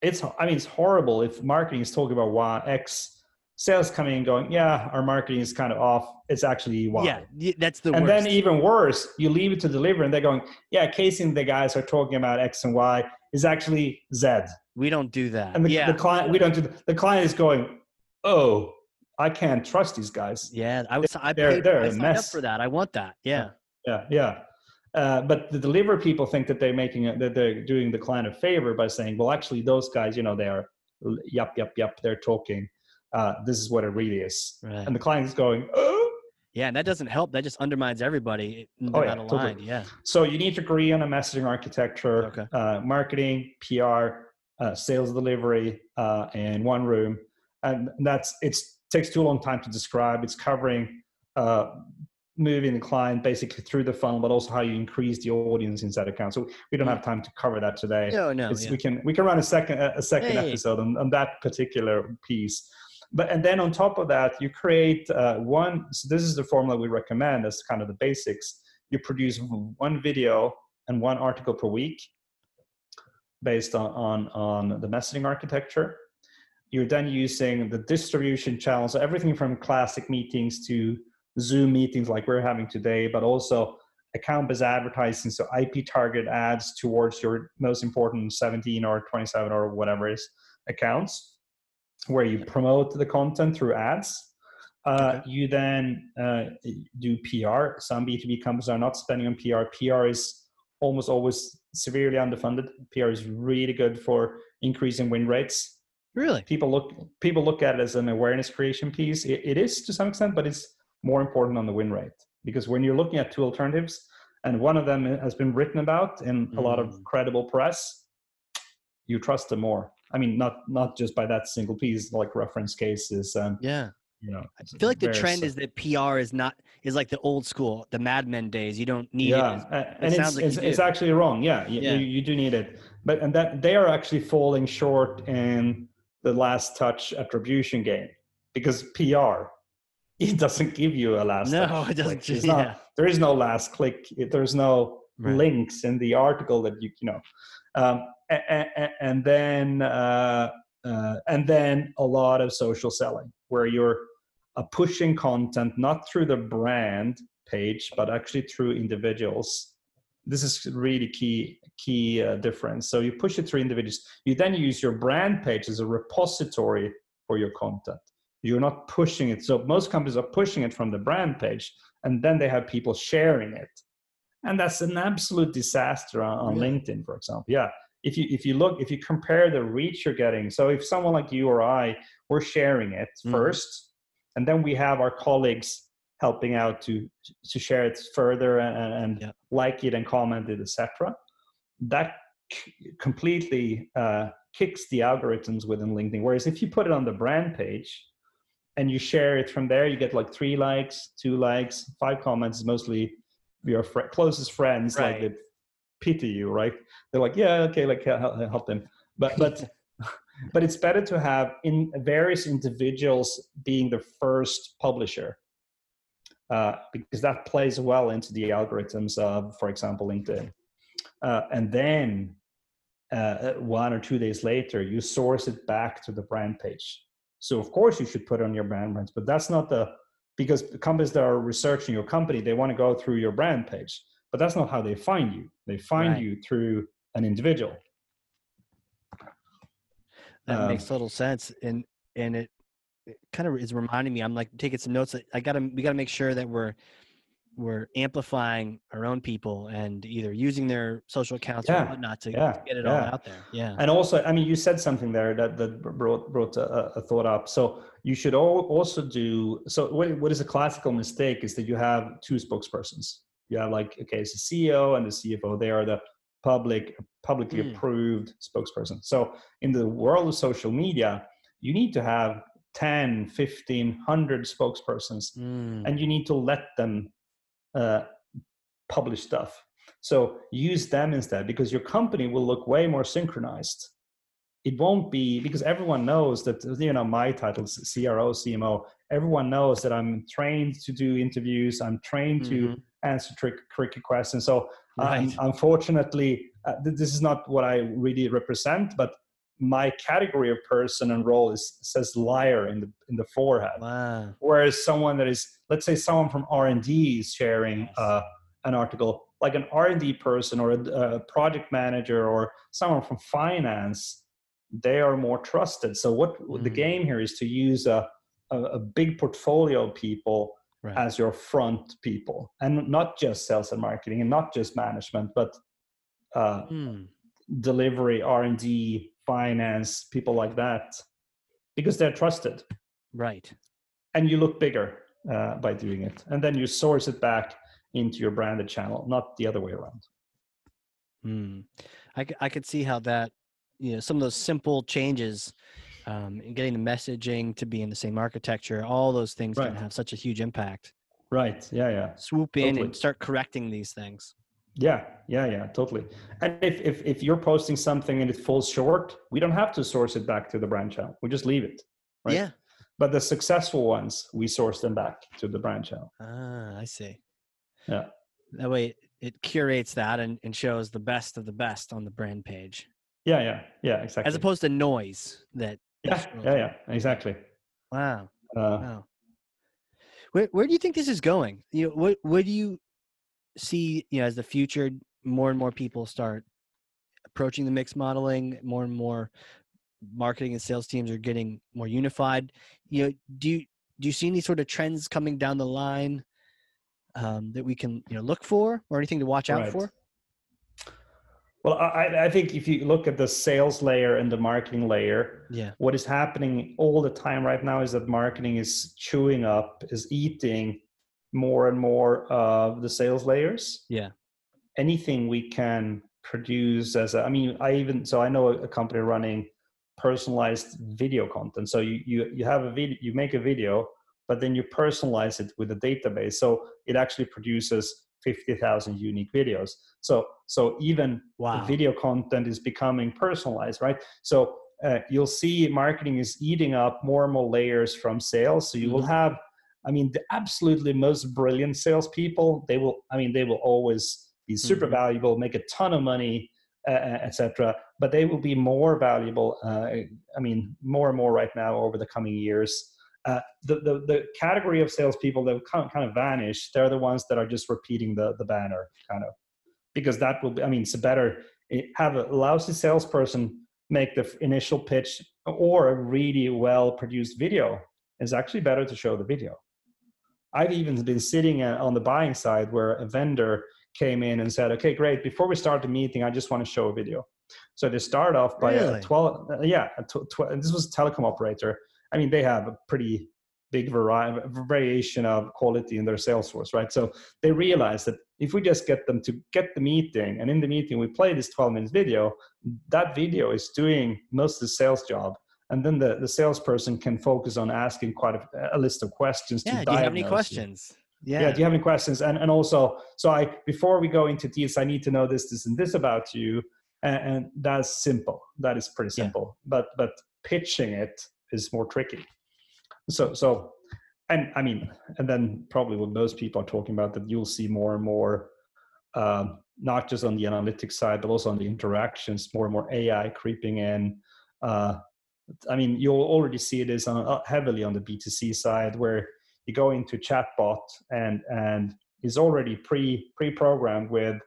It's I mean it's horrible if marketing is talking about Y X, sales coming and going, yeah, our marketing is kind of off. It's actually Y. Yeah. That's the and worst. then even worse, you leave it to deliver and they're going, yeah, Casey and the guys are talking about X and Y is actually Z. we don't do that. And the, yeah. the client, we don't do the client is going, oh, I can't trust these guys. Yeah, I was. I They're- paid. they're I a mess. for that. I want that. Yeah. yeah yeah uh, but the deliver people think that they're making a, that they're doing the client a favor by saying well actually those guys you know they are yup yup yup they're talking uh, this is what it really is Right. and the client is going oh Yeah, and that doesn't help. That just undermines everybody. They're Oh, yeah, totally. Yeah. so you need to agree on a messaging architecture Okay. uh, marketing pr uh, sales delivery uh, in one room and that's it's takes too long time to describe it's covering uh, moving the client basically through the funnel but also how you increase the audience inside account so we don't have time to cover that today No, no. Yeah. we can we can run a second a second Hey. episode on, on that particular piece but and then on top of that you create uh, one so this is the formula we recommend as kind of the basics. You produce one video and one article per week based on on, on the messaging architecture. You're then using the distribution channels so everything from classic meetings to zoom meetings like we're having today but also account based advertising so ip target ads towards your most important 17 or 27 or whatever is accounts where you promote the content through ads. Uh, you then uh, do pr some b2b companies are not spending on pr pr is almost always severely underfunded. Pr is really good for increasing win rates. Really. people look people look at it as an awareness creation piece. It, it is to some extent but it's more important on the win rate because when you're looking at two alternatives, and one of them has been written about in a lot of Mm. credible press, you trust them more. I mean, not not just by that single piece, like reference cases and Yeah. you know. I feel like the trend is that PR is not is like the old school, the Mad Men days. You don't need yeah, it. as- a- and sounds it's like it's, it's actually wrong. Yeah, you, Yeah. You, you do need it, but and that they are actually falling short in the last touch attribution game because PR it [LAUGHS] doesn't give you a last. No, touch it doesn't. Yeah. not- there is no last click. There's no Right. links in the article that you you know, um, and, and then uh, uh, and then a lot of social selling where you're uh, pushing content not through the brand page but actually through individuals. This is really key key uh, difference. So you push it through individuals. You then use your brand page as a repository for your content. You're not pushing it. So most companies are pushing it from the brand page, and then they have people sharing it and that's an absolute disaster on, on Really? linkedin for example yeah if you if you look if you compare the reach you're getting so if someone like you or i we're sharing it Mhm. first and then we have our colleagues helping out to to share it further and, and, Yeah. like it and comment it etc that c- completely uh, kicks the algorithms within linkedin whereas if you put it on the brand page and you share it from there you get like three likes two likes five comments mostly your fr- closest friends like Right. Pity you right? They're like yeah okay like help, help them. But but [LAUGHS] but it's better to have in various individuals being the first publisher uh, because that plays well into the algorithms of for example linkedin. Uh, and then uh, one or two days later you source it back to the brand page. So of course you should put on your brand brands but that's not the because companies that are researching your company they want to go through your brand page but that's not how they find you they find Right. you through an individual That Um, makes total sense, and and it, it kind of is reminding me. I'm like taking some notes. I gotta we gotta make sure that we're we're amplifying our own people and either using their social accounts or whatnot to, yeah, get it all out there. Yeah. and also i mean you said something there that that brought brought a, a thought up so you should all also do so what, what is a classical mistake is that you have two spokespersons you have like okay it's the ceo and the cfo they are the public publicly Mm. approved spokesperson so in the world of social media you need to have 10 15 100 spokespersons Mm, and you need to let them uh, publish stuff. So use them instead because your company will look way more synchronized. It won't be because everyone knows that you know my titles CRO, CMO. Everyone knows that I'm trained to do interviews. I'm trained to mhm, answer trick, tricky questions. So um, unfortunately, uh, th- this is not what I really represent. But my category of person and role is says liar in the in the forehead Wow. whereas someone that is let's say someone from r&d is sharing uh, an article like an r&d person or a, a project manager or someone from finance they are more trusted so what the Mm. game here is to use a, a, a big portfolio of people Right. as your front people and not just sales and marketing and not just management but uh, Mm, delivery r&d finance people like that because they're trusted right. and you look bigger uh, by doing it and then you source it back into your branded channel not the other way around Mm. I, I could see how that, you know, some of those simple changes um, in getting the messaging to be in the same architecture, all those things can have such a huge impact. right yeah yeah Swoop in Totally. and start correcting these things. yeah yeah yeah totally and if, if if you're posting something and it falls short we don't have to source it back to the brand channel we just leave it right Yeah. but the successful ones we source them back to the brand channel Ah, I see. Yeah. That way it, it curates that and, and shows the best of the best on the brand page, yeah yeah yeah exactly as opposed to noise that. Yeah yeah yeah exactly Wow. uh, Wow. Where where do you think this is going? You know, what what do you see, you know, as the future more and more people start approaching the mixed modeling, more and more marketing and sales teams are getting more unified. You know, do you do you see any sort of trends coming down the line um, that we can, you know, look for or anything to watch out Right. for? Well I, I think if you look at the sales layer and the marketing layer Yeah. what is happening all the time right now is that marketing is chewing up is eating more and more of the sales layers. Yeah. Anything we can produce as a, I mean, I even so I know a, company running personalized video content. So you you you have a video, you make a video, but then you personalize it with a database. So it actually produces 50,000 unique videos. So so even Wow. video content is becoming personalized, right? So uh, you'll see marketing is eating up more and more layers from sales. So you will Mhm. have, I mean, the absolutely most brilliant salespeople. They will, I mean, they will always be super Mhm. valuable, make a ton of money, uh, etc. But they will be more valuable. Uh, I mean, more and more right now over the coming years. Uh, the, the the category of salespeople that kind of, kind of vanish. They're the ones that are just repeating the the banner, kind of, because that will be. I mean, it's a better have a lousy salesperson make the initial pitch or a really well produced video. It's actually better to show the video. I've even been sitting uh, on the buying side where a vendor came in and said, "Okay, great. Before we start the meeting, I just want to show a video." So they start off by Really? a twelve. uh, yeah, a tw- tw- this was a telecom operator. I mean, they have a pretty big vari- variation of quality in their sales force, right? So they realize that if we just get them to get the meeting, and in the meeting we play this 12 minutes video, that video is doing most of the sales job. And then the, the salesperson can focus on asking quite a, a list of questions. Yeah. to Do you have any diagnose questions? yeah. Yeah. do you have any questions and and also so i before we go into deals i need to know this this and this about you and, and that's simple that is pretty Yeah. simple but but pitching it is more tricky. So so and i mean and then probably what most people are talking about that you'll see more and more um, not just on the analytics side but also on the interactions more and more ai creeping in. Uh, i mean you'll already see this on, uh, heavily on the b2c side where you go into chatbot and and is already pre pre-programmed with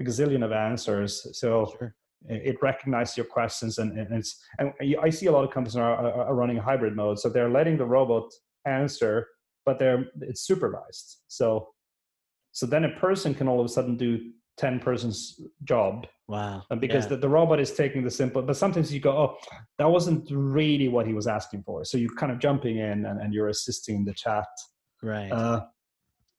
a gazillion of answers. So Sure. It recognizes your questions and, and it's and i see a lot of companies are, are, are running hybrid mode so they're letting the robot answer but they're it's supervised so so then a person can all of a sudden do 10 persons job Wow. uh, because Yeah. the, the robot is taking the simple but sometimes you go oh that wasn't really what he was asking for so you're kind of jumping in and, and you're assisting the chat right. uh,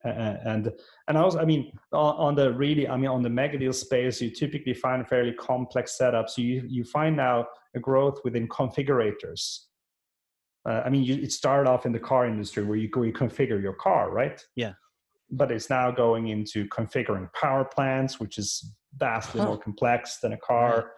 and and also i mean on, on the really i mean on the mega deal space you typically find fairly complex setups. You you find now a growth within configurators. Uh, i mean you, it started off in the car industry where you, where you configure your car right? Yeah. but it's now going into configuring power plants which is vastly Huh. more complex than a car.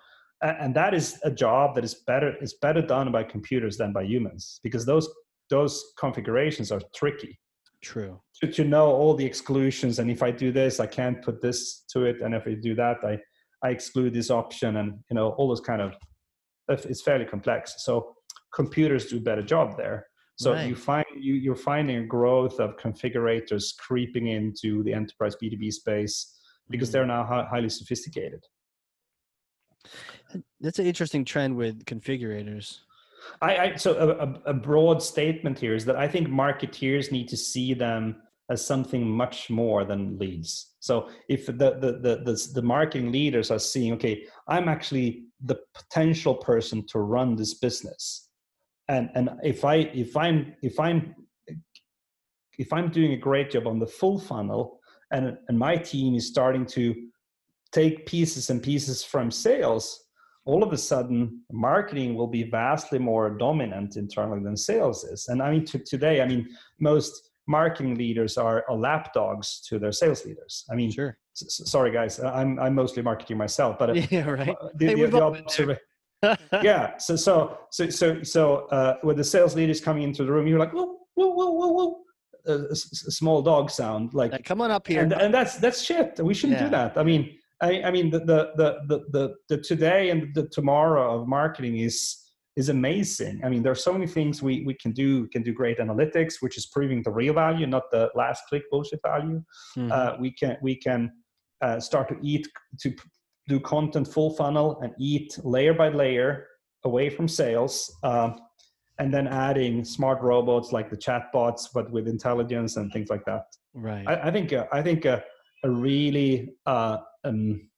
A- and that is a job that is better is better done by computers than by humans because those those configurations are tricky True. to, to know all the exclusions and if i do this i can't put this to it and if i do that i i exclude this option and you know all those kind of it's fairly complex so computers do a better job there so Right. you find you you're finding a growth of configurators creeping into the enterprise b2b space because Mhm. they're now hi- highly sophisticated That's an interesting trend with configurators. I, I so a, a- broad statement here is that I think marketeers need to see them as something much more than leads. So if the the the the, the marketing leaders are seeing, okay, I'm actually the potential person to run this business, and and if I if I'm if I'm if I'm doing a great job on the full funnel, and and my team is starting to take pieces and pieces from sales all of a sudden marketing will be vastly more dominant internally than sales is and i mean to, today i mean most marketing leaders are, are lapdogs to their sales leaders i mean Sure. s- sorry guys i'm i'm mostly marketing myself but uh, [LAUGHS] Yeah. Right. the, Hey, the- the observa- [LAUGHS] yeah so so so so so uh when the sales leaders coming into the room you're like whoa whoa whoa whoa whoa a, a a small dog sound like Like, come on up here. and, and that's that's shit we shouldn't Yeah. do that i mean I, I mean the, the the the the today and the tomorrow of marketing is is amazing i mean there's so many things we we can do we can do great analytics which is proving the real value not the last click bullshit value Mhm. uh, we can we can uh, start to eat to do content full funnel and eat layer by layer away from sales um, and then adding smart robots like the chatbots but with intelligence and things like that right. I, I think uh, I think uh, a really uh, um,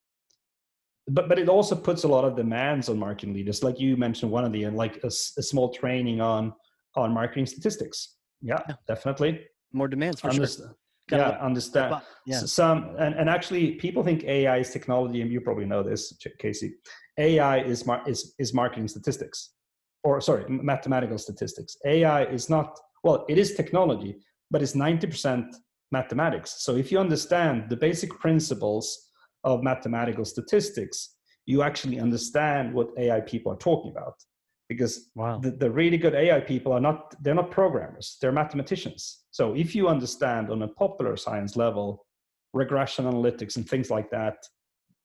but but it also puts a lot of demands on marketing leaders, like you mentioned one of the and like a small training on on marketing statistics. Yeah, Yeah. definitely. More demands for I'm sure. just- Because got a yeah, understand. yeah. S- Some and, and actually, people think AI is technology, and you probably know this, Casey. AI is mar- is is marketing statistics, or sorry, mathematical statistics. AI is not well, it is technology, but it's ninety percent mathematics. So if you understand the basic principles of mathematical statistics, you actually understand what AI people are talking about. Because Wow. the, the really good AI people are not they're not programmers, they're mathematicians. So if you understand on a popular science level regression analytics and things like that,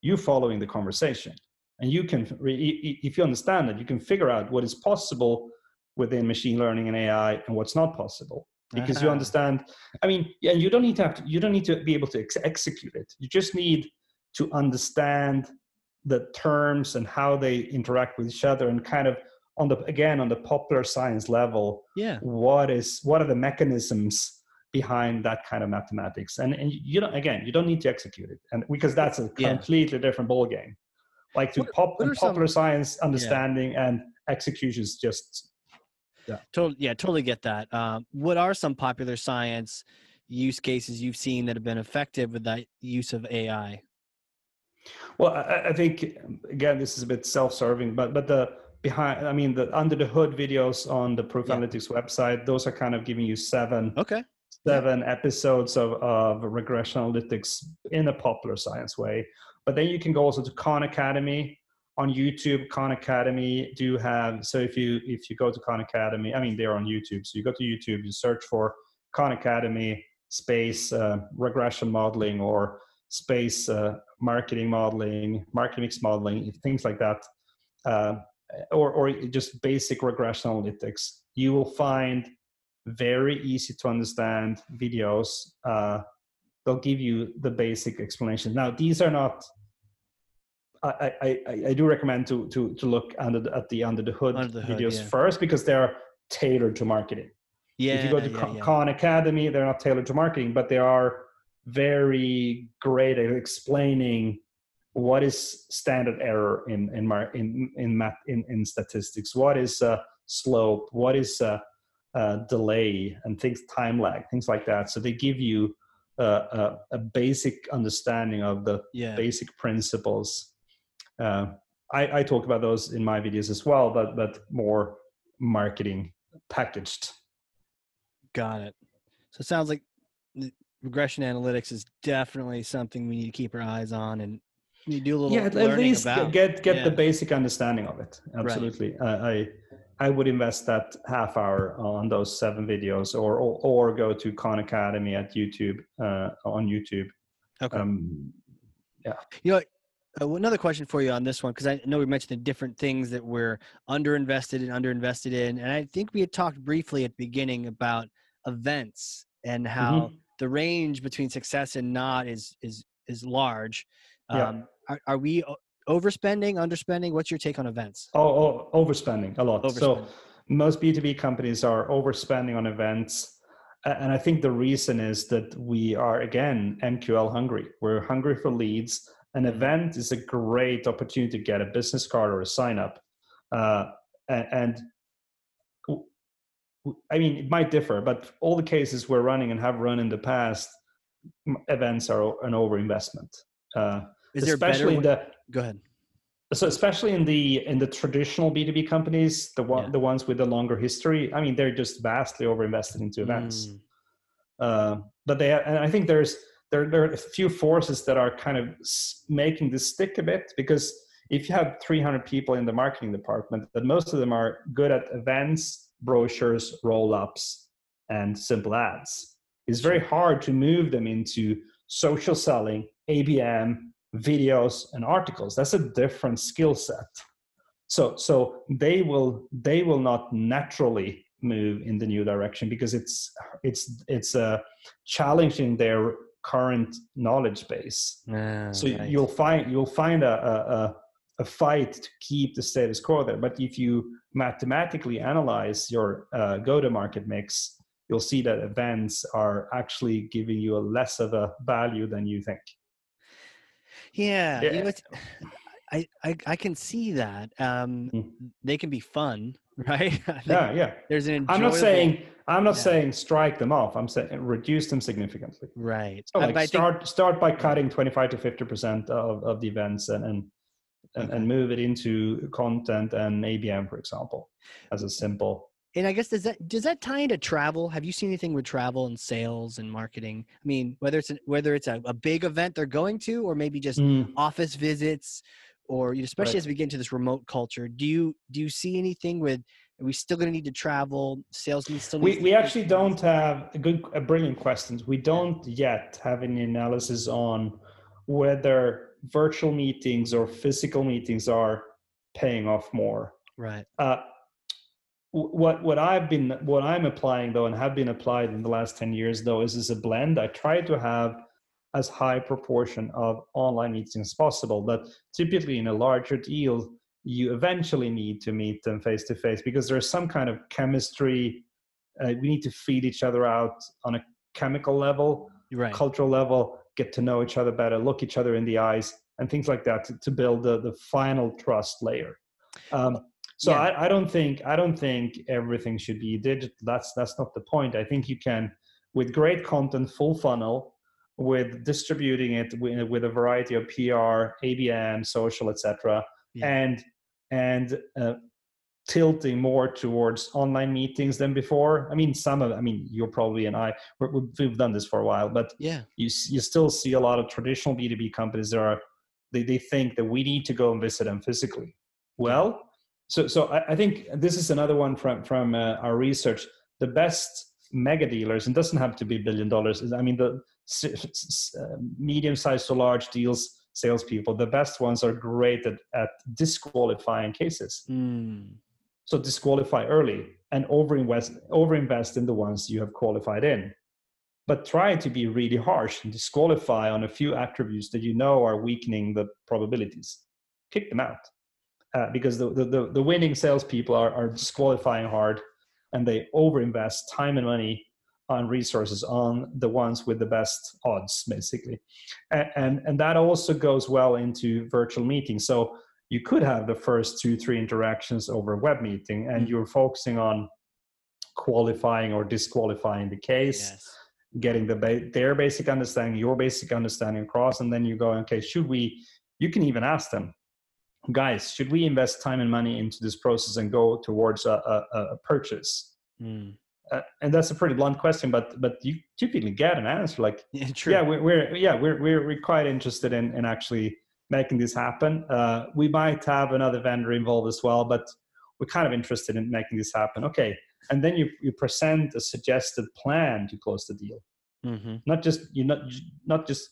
you're following the conversation. And you can re- if you understand that, you can figure out what is possible within machine learning and AI and what's not possible. Because you Ah. understand, I mean, yeah, you don't need to have to, you don't need to be able to ex- execute it. You just need to understand the terms and how they interact with each other and kind of on the again on the popular science level Yeah. what is what are the mechanisms behind that kind of mathematics and and you don't again you don't need to execute it and because that's a Yeah. completely different ball game like to What- pop what and are some- popular science understanding and execution is just Totally, yeah, totally get that. Um, what are some popular science use cases you've seen that have been effective with that use of AI? well i, I think again this is a bit self-serving but but the behind i mean the under the hood videos on the proof Yeah. analytics website those are kind of giving you seven Okay. seven episodes of, of regression analytics in a popular science way. But then you can go also to Khan Academy on YouTube. Khan Academy do have so if you if you go to Khan Academy, I mean they're on YouTube. So you go to YouTube, you search for Khan Academy space uh, regression modeling or space uh, marketing modeling, marketing mix modeling, things like that, uh, or or just basic regression analytics. You will find very easy to understand videos. Uh, they'll give you the basic explanation. Now, these are not. I, I, I, do recommend to to to look under the, at the under the hood Under the hood, videos yeah. first because they're tailored to marketing. Yeah. if you go to yeah, Khan yeah. Khan Academy, they're not tailored to marketing, but they are very great at explaining what is standard error in in in in math in, in statistics. What is uh, slope? What is uh, uh, delay and things time lag things like that. So they give you uh, a, a basic understanding of the yeah. basic principles. Uh, I, I talk about those in my videos as well, but but more marketing packaged. Got it. So it sounds like regression analytics is definitely something we need to keep our eyes on and you do a little yeah at, least about. get get the basic understanding of it absolutely I, I i would invest that half hour on those seven videos or or, or go to khan academy at youtube uh, on youtube Okay. um, yeah You know, uh, another question for you on this one because I know we mentioned the different things that we're underinvested and underinvested in, and I think we had talked briefly at the beginning about events and how the range between success and not is is is large. Yeah. Um, are, are we overspending, underspending? What's your take on events? oh, oh overspending a lot so most b2b companies are overspending on events and i think the reason is that we are again mql hungry we're hungry for leads an event is a great opportunity to get a business card or a sign up uh, a- and I mean it might differ but all the cases we're running and have run in the past events are an overinvestment. Uh, Is there especially in the Go ahead. so especially in the in the traditional b2b companies the one Yeah. the ones with the longer history i mean they're just vastly overinvested into events. Mm, uh, but they and i think there's there, there are a few forces that are kind of making this stick a bit because if you have 300 people in the marketing department that most of them are good at events brochures roll-ups and simple ads. It's very hard to move them into social selling abm videos and articles. That's a different skill set. So so they will they will not naturally move in the new direction because it's it's it's uh, challenging their current knowledge base ah, so right. you'll find you'll find a, a a fight to keep the status quo there but if you mathematically analyze your uh, go to market mix you'll see that events are actually giving you a less of a value than you think Yeah, you know, I, I I can see that. Um, Mm. they can be fun, right? [LAUGHS] Yeah, yeah. There's an. I'm not saying I'm not Yeah. saying strike them off. I'm saying reduce them significantly. right. So like I think- start start by cutting 25 to 50 percent of, of the events and and, and Okay. and move it into content and ABM, for example, as a simple. And I guess does that does that tie into travel? Have you seen anything with travel and sales and marketing? I mean, whether it's a, whether it's a, a big event they're going to, or maybe just Mm. office visits, or especially Right. as we get into this remote culture. Do you do you see anything with? Are we still going to need to travel? Sales needs still. We, to we actually don't have a good, a brilliant questions. We don't yet have any analysis on whether virtual meetings or physical meetings are paying off more. Right. Uh, what what I've been what I'm applying though and have been applied in the last 10 years though is is a blend. I try to have as high proportion of online meetings as possible, but typically in a larger deal, you eventually need to meet them face to face because there's some kind of chemistry. Uh, we need to feed each other out on a chemical level, Right. cultural level, get to know each other better, look each other in the eyes, and things like that to, to build the, the final trust layer. Um, so Yeah. I, I don't think I don't think everything should be digital. That's that's not the point. I think you can, with great content, full funnel, with distributing it with, with a variety of PR, ABM, social, etc., Yeah. and and uh, tilting more towards online meetings than before. I mean, some of I mean, you're probably and I we're, we've- we've done this for a while, but yeah. you you still see a lot of traditional B2B companies that are they, they think that we need to go and visit them physically. Well, so so I, I think this is another one from from uh, our research. The best mega dealers, and doesn't have to be billion dollars. is- I mean, the medium sized to large deals salespeople, the best ones are great at, at disqualifying cases. Mm. So disqualify early and overinvest overinvest in the ones you have qualified in. But try to be really harsh and disqualify on a few attributes that you know are weakening the probabilities. Kick them out. Uh, because the, the, the, the winning salespeople are, are disqualifying hard and they overinvest time and money on resources on the ones with the best odds, basically. And, and, and that also goes well into virtual meetings. So you could have the first two three interactions over a web meeting and Mhm. you're focusing on qualifying or disqualifying the case Yes. getting the ba- their basic understanding your basic understanding across and then you go okay should we you can even ask them guys should we invest time and money into this process and go towards a, a, a purchase Mm. Uh, and that's a pretty blunt question but but you typically get an answer like [LAUGHS] Yeah. True. yeah we're, we're yeah we're, we're we're quite interested in in actually making this happen uh, we might have another vendor involved as well but we're kind of interested in making this happen okay and then you you present a suggested plan to close the deal hmm not just you not not just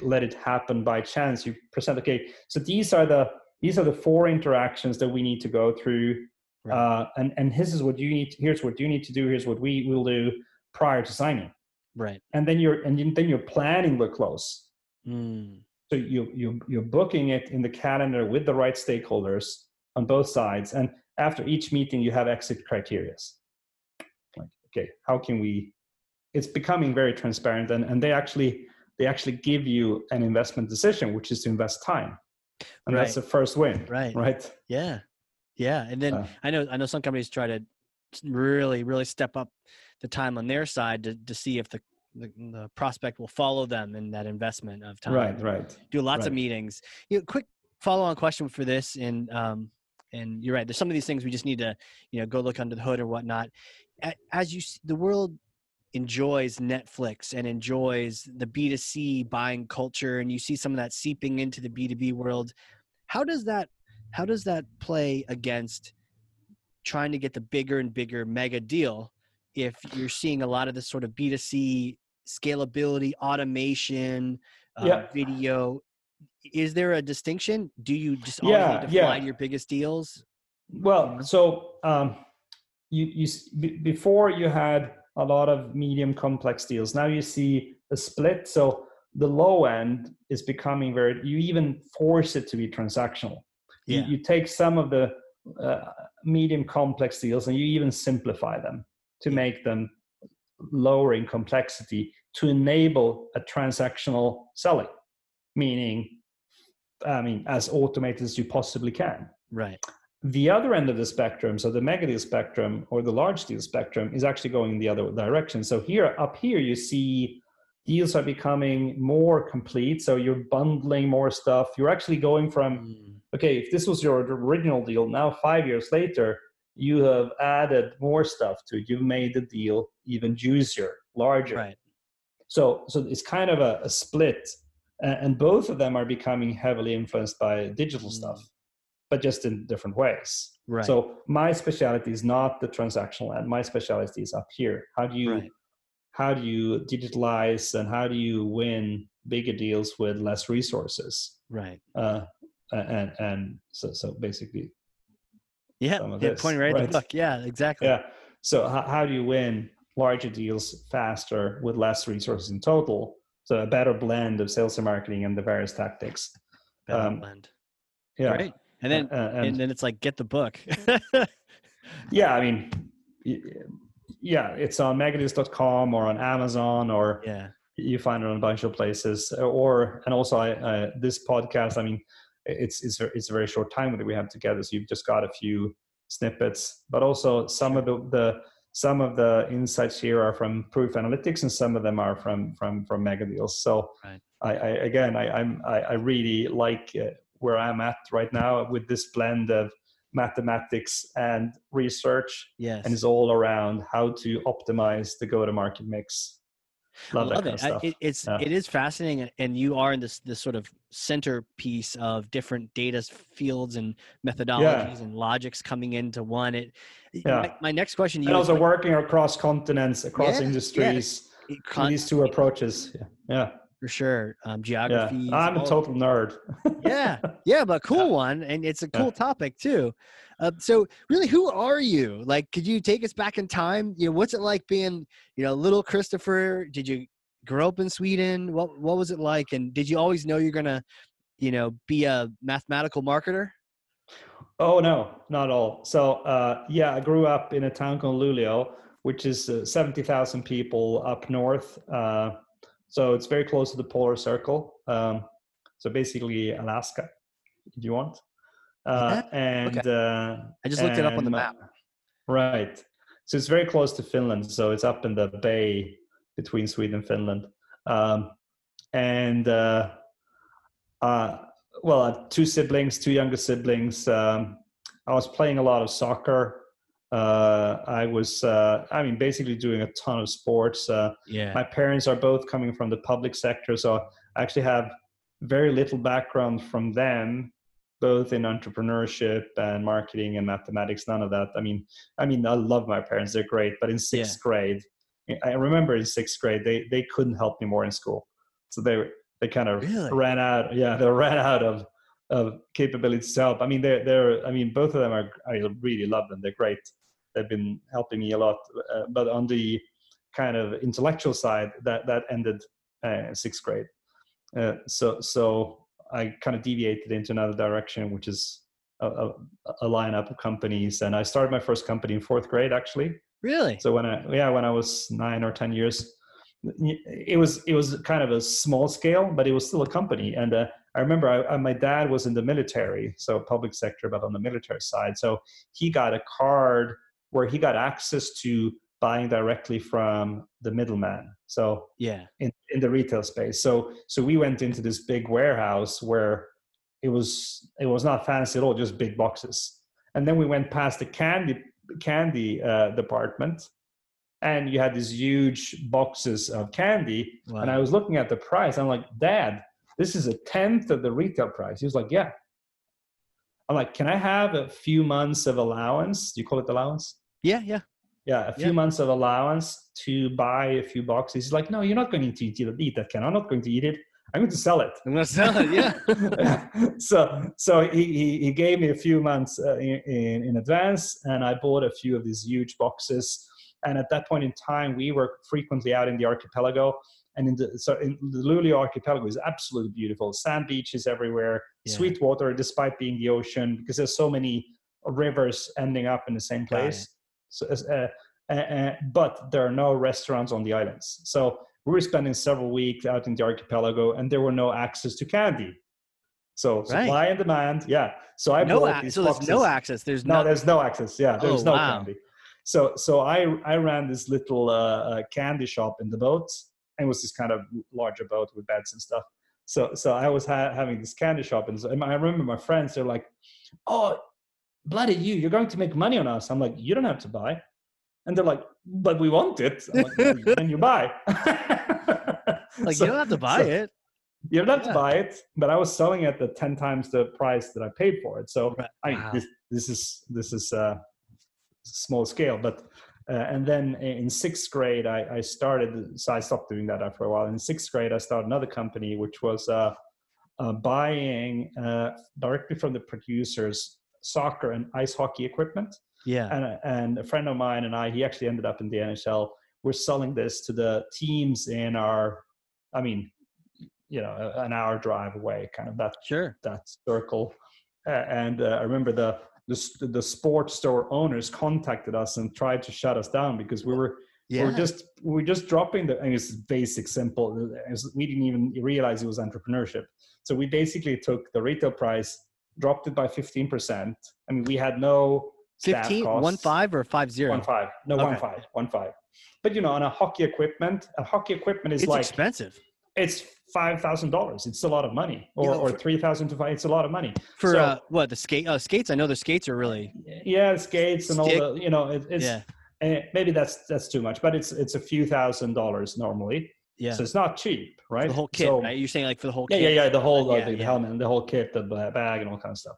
let it happen by chance you present okay so these are the these are the four interactions that we need to go through Right. uh, and and this is what you need here's what you need to do here's what we will do prior to signing Right. and then you're and then you're planning the close Mm. so you you you're booking it in the calendar with the right stakeholders on both sides and after each meeting you have exit criterias like okay how can we it's becoming very transparent and, and they actually they actually give you an investment decision which is to invest time and that's the first win Right. right Yeah. Yeah. And then Uh, I know I know some companies try to really really step up the time on their side to to see if the the, the prospect will follow them in that investment of time. right right Do lots of meetings. You know, quick follow on question for this and um and you're right. There's some of these things we just need to you know go look under the hood or whatnot. As you the world enjoys Netflix and enjoys the B2C buying culture and you see some of that seeping into the B2B world, how does that how does that play against trying to get the bigger and bigger mega deal if you're seeing a lot of this sort of B2C scalability, automation, uh, Yeah. video? Is there a distinction? Do you just Yeah, to yeah. your biggest deals? Well, so um, you you be- before you had a lot of medium complex deals. Now you see a split. So the low end is becoming very. You even force it to be transactional. You, Yeah. you take some of the uh, medium complex deals and you even simplify them to make them lower in complexity to enable a transactional selling, meaning, I mean, as automated as you possibly can Right. the other end of the spectrum, so the mega deal spectrum or the large deal spectrum, is actually going in the other direction. So here, up here, you see deals are becoming more complete. So you're bundling more stuff. You're actually going from mm. Okay, if this was your original deal, now five years later, you have added more stuff to it. You've made the deal even juicier, larger. Right. So, so it's kind of a, a split, and both of them are becoming heavily influenced by digital mm. stuff, but just in different ways. Right. So my specialty is not the transactional end. My specialty is up here. How do you right. how do you digitalize and how do you win bigger deals with less resources? Right. Uh, and and so so basically yeah, yeah pointing right, right, at the book. Yeah, exactly. Yeah. So how, how do you win larger deals faster with less resources in total? So a better blend of sales and marketing and the various tactics. Better um, blend. Yeah. Great. And then uh, and, and, then it's like get the book. [LAUGHS] yeah, I mean, yeah, it's on megadeals.com or on Amazon or yeah. you find it on a bunch of places. Or and also I, uh, this podcast. I mean, it's it's a, it's a very short time that we have together so you've just got a few snippets. But also some of the, the some of the insights here are from proof analytics and some of them are from from from mega deals. So right. I, I, again I, I'm I, I really like uh, where I'm at right now with this blend of mathematics and research. Yes. And it's all around how to optimize the go to market mix Love, love it. I, it. It's yeah. it is fascinating, and you are in this this sort of centerpiece of different data fields and methodologies yeah. and logics coming into one. It. Yeah. My, my next question. You and also like, working across continents, across yeah, industries. Con- these two approaches. Yeah. Yeah. For sure, um, geography. I'm a total nerd. yeah, yeah, but [LAUGHS] cool one, and it's a cool topic too. Uh, so really, who are you? Like, could you take us back in time? You know, what's it like being, you know, little Christopher? Did you grow up in Sweden? What What was it like? And did you always know you're gonna, you know, be a mathematical marketer? Oh no, not all. So uh, yeah, I grew up in a town called Luleå, which is uh, seventy thousand people up north. Uh, so it's very close to the polar circle. Um, so basically Alaska, if you want. Uh, and okay. uh, I just looked it up on the map. Right. So it's very close to Finland. So it's up in the bay between Sweden and Finland. Um, and uh, uh, well, I have two siblings, two younger siblings. Um, I was playing a lot of soccer. Uh, I was, uh, I mean, basically doing a ton of sports. Uh, yeah. My parents are both coming from the public sector, so I actually have very little background from them both in entrepreneurship and marketing and mathematics none of that. I mean i mean i love my parents they're great but in sixth yeah. grade i remember in sixth grade they they couldn't help me more in school. So they they kind of really? ran out yeah they ran out of of capabilities to help. I mean they're they're i mean both of them are i really love them they're great. They've been helping me a lot uh, but on the kind of intellectual side that that ended uh, sixth grade. Uh, so so I kind of deviated into another direction, which is a, a, a, lineup of companies. And I started my first company in fourth grade, actually. Really? So when I yeah when I was nine or ten years, it was it was kind of a small scale, but it was still a company. And uh, I remember I, I, my dad was in the military, so public sector, but on the military side. So he got a card where he got access to buying directly from the middleman so yeah. in, in the retail space. So so we went into this big warehouse where it was it was not fancy at all just big boxes. And then we went past the candy candy uh, department and you had these huge boxes of candy. Wow. and i was looking at the price. I'm like dad this is a tenth of the retail price. He was like yeah. I'm like can i have a few months of allowance? Do you call it allowance? Yeah yeah yeah, a few months of allowance to buy a few boxes. He's like, no, you're not going to eat, eat that can. I'm not going to eat it. I'm going to sell it. I'm going to sell it. Yeah. [LAUGHS] so, so he, he, he, gave me a few months uh, in, in advance, and I bought a few of these huge boxes. And at that point in time, we were frequently out in the archipelago. And in the so in the Luleå archipelago is absolutely beautiful. Sand beaches everywhere, yeah. sweet water, despite being the ocean, because there's so many rivers ending up in the same place. So, uh, uh, uh, but there are no restaurants on the islands. So we were spending several weeks out in the archipelago, and there were no access to candy. So Right. supply and demand. Yeah. So I no bought ac- these so there's no access. There's No, no. there's no access. Yeah, there's Oh, no wow. candy. So so I I ran this little uh, uh, candy shop in the boat. And it was this kind of larger boat with beds and stuff. So so I was ha- having this candy shop, and, so, and I remember my friends. They're like, "Oh, bloody you! You're going to make money on us." I'm like, "You don't have to buy." And they're like, "But we want it." I'm like, "Well, [LAUGHS] then you buy. like [LAUGHS] So- you don't have to buy so- it. you don't have Yeah. to buy it, but I was selling it at ten times the price that I paid for it. So Right. I Wow. this this is this is uh, small scale, but uh, and then in sixth grade I, I started. So I stopped doing that after a while. In sixth grade, I started another company, which was uh, uh, buying uh, directly from the producers soccer and ice hockey equipment. Yeah. And and a friend of mine and I, he actually ended up in the NHL. We're selling this to the teams in our, I mean, you know, an hour drive away, kind of that Sure. that circle. And uh, I remember the, the the sports store owners contacted us and tried to shut us down because we were we Yeah. were just we were just dropping the. Mean, it's basic, simple. We didn't even realize it was entrepreneurship. So we basically took the retail price, dropped it by fifteen percent. I mean, we had no staff 15, costs. one five or five zero. One five. No, one five. One five. But you know, on a hockey equipment, a hockey equipment is It's like expensive it's five thousand dollars. It's a lot of money, or Yeah, or for- three thousand to five. It's a lot of money. for So- uh, what the skate uh, skates. I know the skates are really Yeah, skates and all the you know, it, it's yeah eh, maybe that's that's too much, but it's it's a few thousand dollars normally. Yeah So it's not cheap, right? the whole kit. So- right? You're saying like for the whole Yeah, kit. yeah, yeah. The whole uh, Yeah, the yeah. helmet and the whole kit, the bag, and all kind of stuff.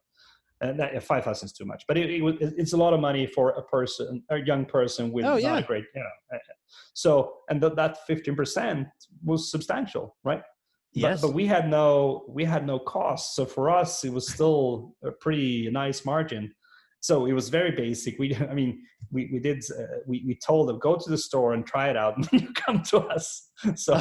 And that, yeah, five thousand is too much, but it, it, it's a lot of money for a person, a young person with Oh, not yeah. a great, you know. So, and th- that fifteen percent was substantial, right? Yes. But, but we had no we had no costs, so for us it was still a pretty nice margin. So it was very basic. We, [LAUGHS] I mean, we we did uh, we we told them go to the store and try it out, [LAUGHS] and then you come to us. [LAUGHS] So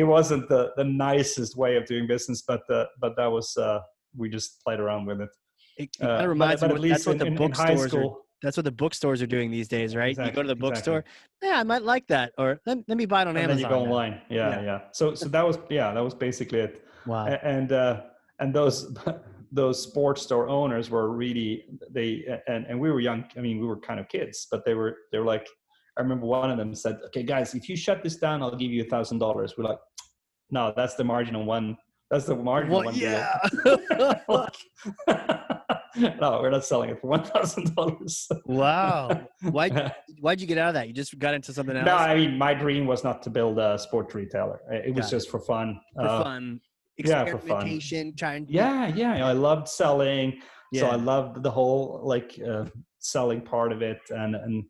it wasn't the the nicest way of doing business, but uh, but that was uh, we just played around with it. it, it Uh, kind of but- reminds but me. at What, that's least what in, the in, in high bookstores are. That's what the bookstores are doing these days, right? you go to the exactly. bookstore. Yeah, I might like that, or let, let me buy it on and then Amazon. you go now." online. Yeah, Yeah. yeah. So so that was yeah that was basically it. Wow. And uh, and those those sports store owners were really they and, and we were young i mean we were kind of kids but they were they were like i remember one of them said okay guys if you shut this down i'll give you a thousand dollars we're like no that's the margin on one that's the margin on one yeah. [LAUGHS] [LAUGHS] No we're not selling it for one thousand dollars wow. Why [LAUGHS] why'd you get out of that? You just got into something else no i mean my dream was not to build a sport retailer it was Got it. just for fun for Uh, fun. Yeah, for fun. Experimentation, trying yeah yeah i loved selling yeah. so i loved the whole like uh, selling part of it and and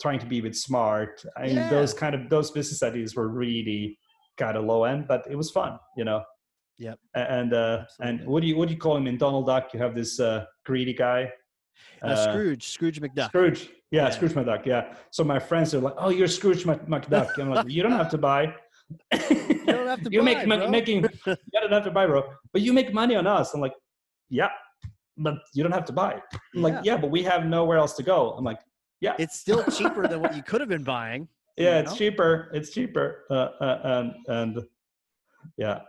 trying to be a bit smart i mean Yeah. those kind of those business ideas were really kind of low end but it was fun you know Yep. And uh and what do you what do you call him in donald duck you have this uh greedy guy Uh, Scrooge, Scrooge McDuck. scrooge yeah, Yeah. scrooge mcduck yeah so my friends are like oh you're scrooge mcduck i'm like you don't have to buy [LAUGHS] You don't have to you buy, make bro. making [LAUGHS] you don't have to buy bro but you make money on us i'm like yeah but you don't have to buy I'm like Yeah. yeah but we have nowhere else to go i'm like yeah It's still cheaper than what you [LAUGHS] could have been buying. yeah you it's know? cheaper it's cheaper uh, uh, and and yeah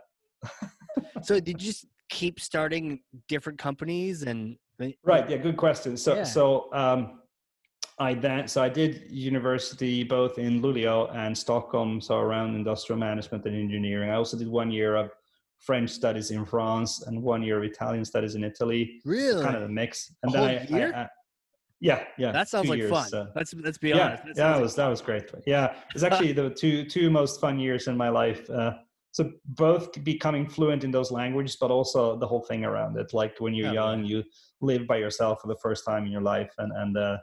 [LAUGHS] So did you just keep starting different companies and right yeah good question so Yeah. so um i then so i did university both in luleå and stockholm so around industrial management and engineering i also did one year of french studies in france and one year of italian studies in italy Really? kind of a mix. And A then I? I, I, yeah, yeah. that sounds like years, fun. uh, let's let's be yeah, honest. That yeah, that like was that was great. Yeah, it's actually the two two most fun years in my life. Uh, so both becoming fluent in those languages, but also the whole thing around it. Like when you're Oh, young, you live by yourself for the first time in your life, and and uh,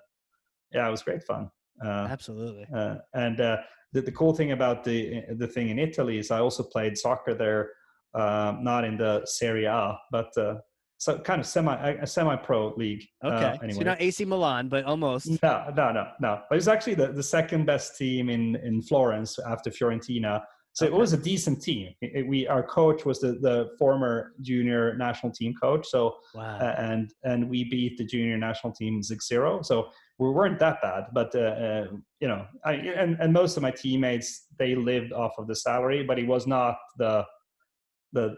yeah, it was great fun. Uh, Absolutely. uh, and uh, the, the cool thing about the the thing in Italy is I also played soccer there, um, not in the Serie A, but uh, so kind of semi a semi pro league. uh, Okay. so anyway. you're not AC Milan, but almost. No, no, no, no. But it's actually the, the second best team in, in Florence after Fiorentina. So Okay. it was a decent team. It- it- we our coach was the, the former junior national team coach. So Wow. uh, and and we beat the junior national team 6-0. So we weren't that bad, but uh, uh, you know, I, and and most of my teammates they lived off of the salary, but it was not the the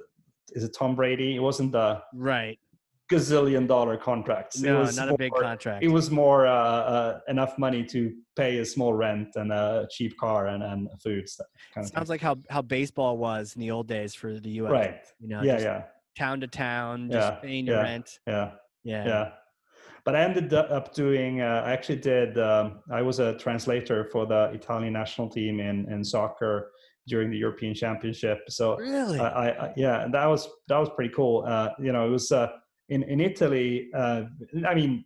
is it Tom Brady? It wasn't the right gazillion dollar contracts. no it was not more, a big contract It was more uh, uh, enough money to pay a small rent and a cheap car and, and food stuff. Kind of sounds like how how baseball was in the old days for the us right. you know Yeah, yeah, town to town just Yeah, paying your yeah. rent yeah. yeah yeah but i ended up doing uh, i actually did um, i was a translator for the italian national team in, in soccer during the european championship. So really? I, I, yeah that was that was pretty cool. Uh, you know it was uh, in in italy uh, i mean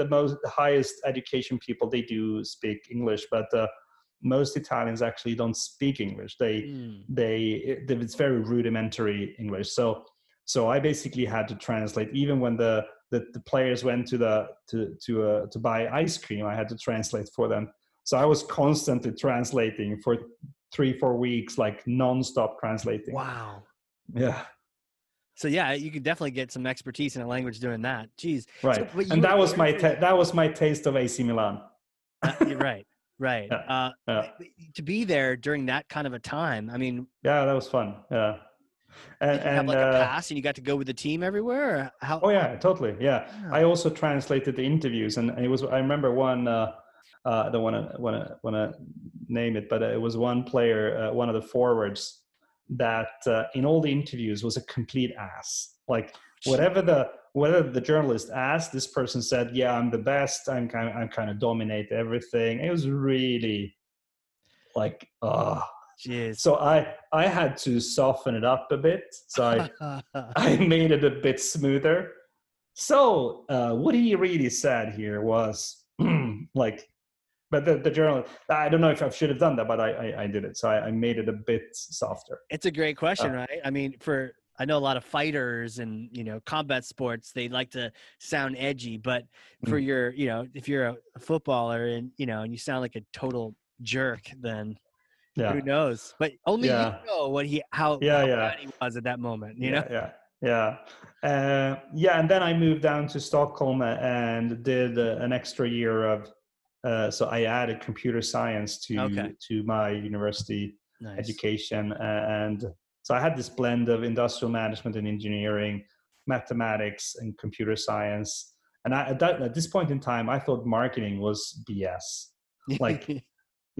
the most the highest education people they do speak english but uh, most italians actually don't speak english. They Mm. they it, it's very rudimentary english. So so i basically had to translate even when the the, the players went to the to to uh, to buy ice cream. I had to translate for them. So i was constantly translating for three four weeks like non-stop translating. Wow. Yeah. So yeah you could definitely get some expertise in a language doing that. Jeez. Right. you and that was my ta- that was my taste of ac milan. Uh, right. Right. [LAUGHS] Yeah, uh, yeah. to be there during that kind of a time i mean yeah that was fun. Yeah and, did you have like a uh, pass and you got to go with the team everywhere how Oh yeah, totally. Yeah. I also translated the interviews, and it was. I remember one. Uh, uh, I don't want to want to want to name it, but it was one player, uh, one of the forwards, that uh, in all the interviews was a complete ass. Like whatever the whatever the journalist asked, this person said, "Yeah, I'm the best. I'm kind of, I'm kind of dominate everything." It was really like, ah. Jeez. So I I had to soften it up a bit. So I [LAUGHS] I made it a bit smoother. So uh, what he really said here was [CLEARS THROAT] like, but the, the journal, I don't know if I should have done that, but I, I, I did it. So I, I made it a bit softer. it's a great question, Uh, right? I mean, for I know a lot of fighters and you know combat sports, they like to sound edgy, but for Mm. your you know if you're a, a footballer and you know and you sound like a total jerk, then Yeah. who knows? But only Yeah. you know what he how, Yeah, how yeah. he was at that moment. You yeah, know, yeah, yeah, uh, yeah. And then I moved down to Stockholm and did uh, an extra year of. Uh, so I added computer science to Okay. to my university nice. education and so i had this blend of industrial management and engineering mathematics and computer science and I, at, that, at this point in time i thought marketing was bs like, [LAUGHS]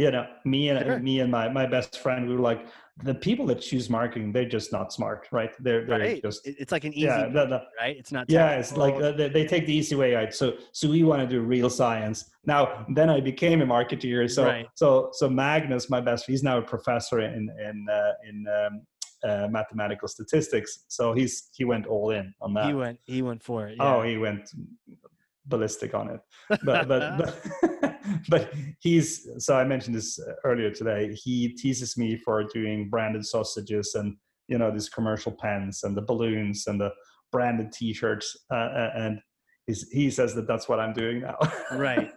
you know me and Sure. me and my, my best friend we were like the people that choose marketing they're just not smart right they're, they're right? just it's like an easy, yeah the- the- right? It's not. yeah it's like uh, they, they take the easy way out so so we want to do real science now then i became a marketeer so Right. so so magnus my best he's now a professor in in uh, in um, uh, mathematical statistics so he's he went all in on that he went. He went for it. oh he went ballistic on it but but but, [LAUGHS] [LAUGHS] [LAUGHS] but he's so i mentioned this uh, earlier today he teases me for doing branded sausages and you know these commercial pens and the balloons and the branded t-shirts uh, uh, and he's, he says that that's what i'm doing now Right,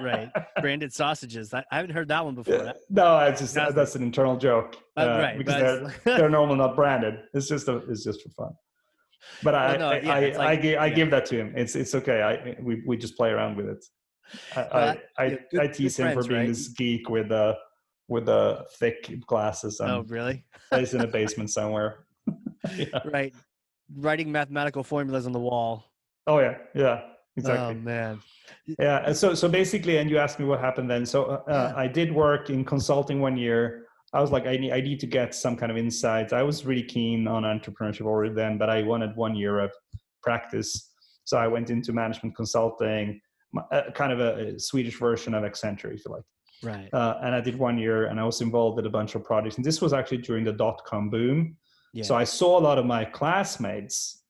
right. [LAUGHS] Branded sausages. I, I haven't heard that one before. That- no it's just That's- that's an internal joke uh, uh, right, because they're [LAUGHS] they're normally not branded it's just a, it's just for fun but I, Well, no, I, yeah, I, like- I, I yeah. give that to him. It's it's okay. I we, we just play around with it. I I, I, I tease him for being right? this geek with the with the thick glasses and oh, really? [LAUGHS] he's in a basement somewhere. [LAUGHS] yeah. Right. Writing mathematical formulas on the wall. Oh yeah, yeah, exactly. Oh man. yeah. and So so basically, and you asked me what happened then. So uh, uh Yeah. I did work in consulting one year. I was like, I need I need to get some kind of insights. I was really keen on entrepreneurship already then, but I wanted one year of practice. So I went into management consulting, uh, kind of a, a Swedish version of Accenture, if you like. Right. Uh, and I did one year, and I was involved in a bunch of projects. And this was actually during the dot com boom. Yeah. So I saw a lot of my classmates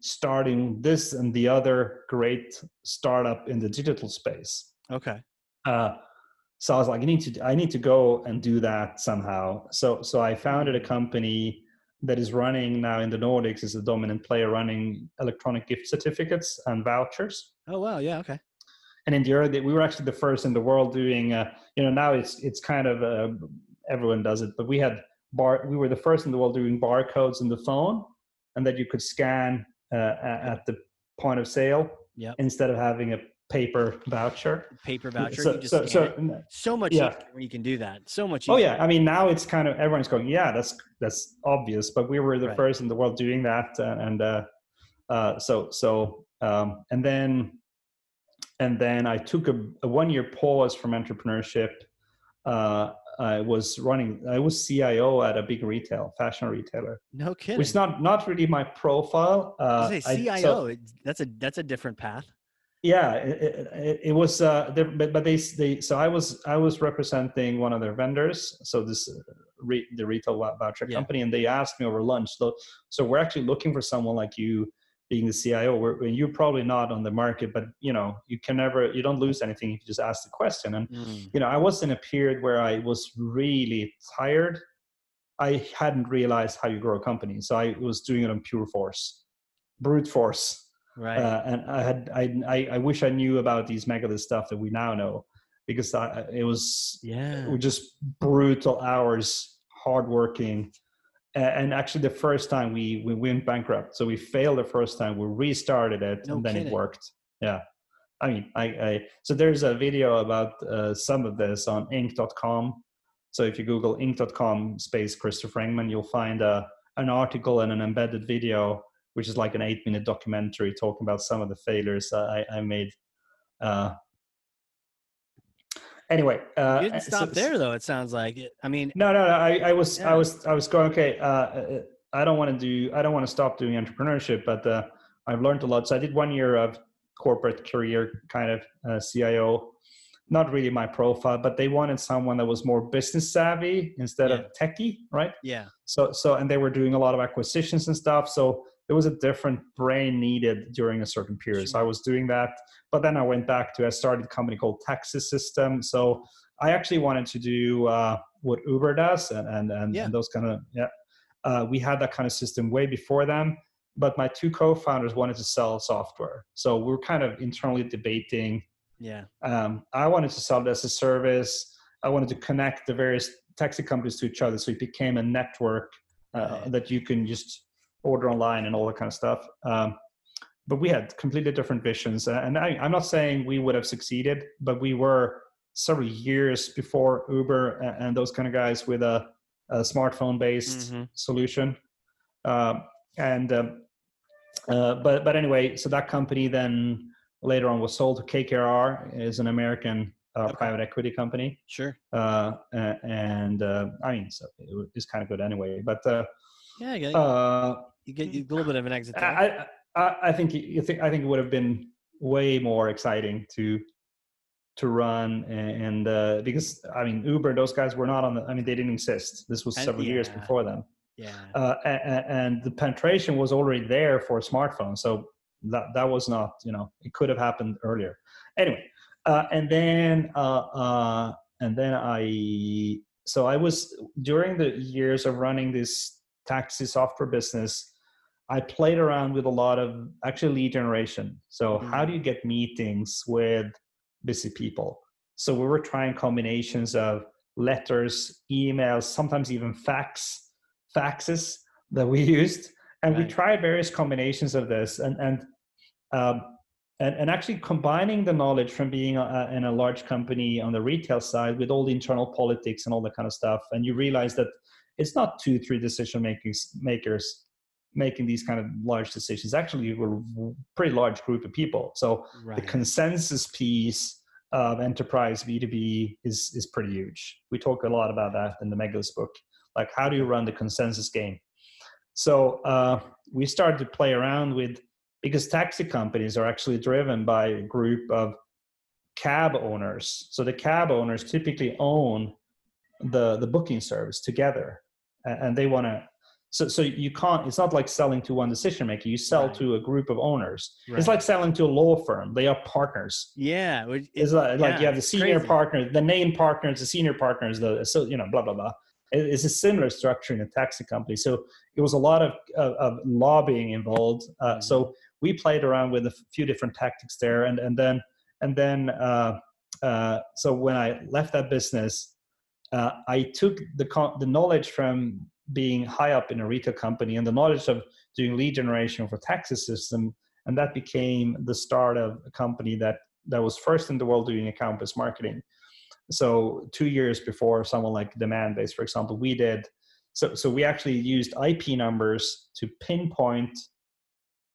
starting this and the other great startup in the digital space. okay. Uh, so I was like, I need to, I need to go and do that somehow. So, so I founded a company that is running now in the Nordics is a dominant player running electronic gift certificates and vouchers. Oh wow. Yeah. Okay. And in the early, we were actually the first in the world doing. Uh, you know, now it's it's kind of uh, everyone does it, but we had bar. We were the first in the world doing barcodes in the phone, and that you could scan uh, at the point of sale Yep. instead of having a paper voucher. Paper voucher. So, you just so, so so much yeah. easier when you can do that. So much Oh yeah, I mean now it's kind of everyone's going, yeah, that's that's obvious, but we were the Right. first in the world doing that, uh, and uh, uh, so so um, and then and then I took a, a one year pause from entrepreneurship. Uh, I was running, I was CIO at a big retail fashion retailer, No kidding. which is not not really my profile. Uh, I- CIO. so- that's a that's a different path. Yeah it, it, it- was uh there- but, but they they so i was i was representing one of their vendors. So this uh, re, the retail voucher Yeah. company and they asked me over lunch so so we're actually looking for someone like you being the cio we're, you're probably not on the market but you know you can never you don't lose anything if you just ask the question. And Mm, you know i was in a period where i was really tired. I hadn't realized how you grow a company so i was doing it on pure force brute force right. uh, and I had I, I I wish I knew about these Megadeals stuff that we now know because I, it was yeah. it was just brutal hours, hardworking, A- and actually the first time we we went bankrupt, so we failed the first time. We restarted it, No and then kidding. it worked. Yeah, I mean, I, I so there's a video about uh, some of this on Inc.com. So if you Google Inc.com space Christopher Engman, you'll find a an article and an embedded video which is like an eight minute documentary talking about some of the failures I, I made. Uh, anyway, uh, you didn't so- stop there though. It sounds like. It- I mean, No, no, no. I, I was, Yeah. I was, I was going. Okay, uh, uh, I don't want to do, I don't want to stop doing entrepreneurship, but uh, I've learned a lot. So I did one year of corporate career, kind of uh, CIO. Not really my profile, but they wanted someone that was more business savvy instead of techie, right? yeah. so so and they were doing a lot of acquisitions and stuff so there was a different brain needed during a certain period so i was doing that but then i went back to i started a company called taxi system so i actually wanted to do uh, what uber does and and, and, Yeah. and those kind of yeah uh, we had that kind of system way before them but my two co-founders wanted to sell software so we are kind of internally debating Yeah. um, I wanted to sell it as a service. I wanted to connect the various taxi companies to each other, so it became a network uh, Right. that you can just order online and all that kind of stuff. Um, but we had completely different visions, uh, and I, I'm not saying we would have succeeded, but we were several years before Uber and, and those kind of guys with a, a smartphone-based Mhm. solution. Um, and um, uh, but but anyway, so that company then later on was sold to KKR, is an American uh, Okay. private equity company, Sure. uh, and uh, I mean, so it wa- it's kind of good anyway. But uh, Yeah. Get, uh, you get a little bit of an exit. I, I- I think you think I think it would have been way more exciting to to run and, and uh, because I mean Uber, those guys were not on the. I mean, they didn't exist. This was And- several years before them yeah. uh, a- a- and the penetration was already there for a smartphone. So that that was not, you know, it could have happened earlier. Anyway, uh, and then uh, uh, and then I so I was during the years of running this taxi software business. I played around with a lot of actually lead generation. So how do you get meetings with busy people? So we were trying combinations of letters, emails, sometimes even fax, faxes that we [LAUGHS] used, and we tried various combinations of this, and and um, and, and actually combining the knowledge from being a, in a large company on the retail side with all the internal politics and all that kind of stuff, and you realize that it's not two, three decision makers makers making these kind of large decisions. Actually, we're a pretty large group of people, so the consensus piece of enterprise B2B is is pretty huge. We talk a lot about that in the Megadeals book. Like how do you run the consensus game? So uh, we started to play around with because taxi companies are actually driven by a group of cab owners. So the cab owners typically own the the booking service together, and they want to. So so you can't. It's not like selling to one decision maker. You sell Right. to a group of owners. It's like selling to a law firm. They are partners. yeah. it- It's it- like, like you have the senior crazy. partner, the name partners, the senior partners, the so you know blah blah blah. It- It's a similar structure in a taxi company. So it was a lot of of, of lobbying involved. Uh, Mhm. So we played around with a few different tactics there, and and then and then uh, uh, so when I left that business, uh, I took the co- the knowledge from being high up in a retail company and the knowledge of doing lead generation for taxi system, and that became the start of a company that that was first in the world doing account-based marketing. So two years before someone like demand Demandbase, for example, we did. So so we actually used IP numbers to pinpoint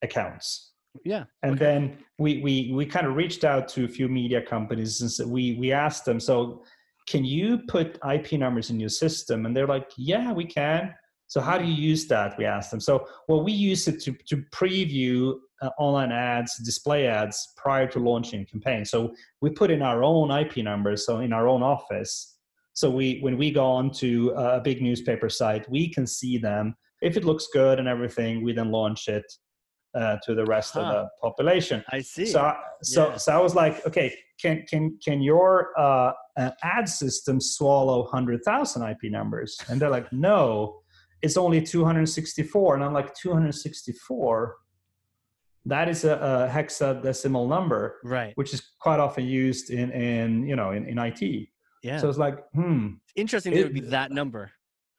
accounts. Yeah. And okay. then we we we kind of reached out to a few media companies and so we we asked them, so can you put IP numbers in your system? And they're like, yeah, we can. So how do you use that? We asked them. So well, we use it to to preview uh, online ads, display ads prior to launching a campaign. So we put in our own IP numbers, so in our own office. So we when we go on to a big newspaper site, we can see them. If it looks good and everything, we then launch it uh, to the rest huh. of the population. I see. So, so, yeah. so I was like, okay, can can can your uh, uh ad system swallow hundred thousand IP numbers? And they're like, no, it's only two hundred sixty-four. And I'm like, two hundred sixty-four. That is a, a, hexadecimal number, right? Which is quite often used in in you know in, in IT. Yeah. So it's like, hmm. Interesting. It, it would be that number.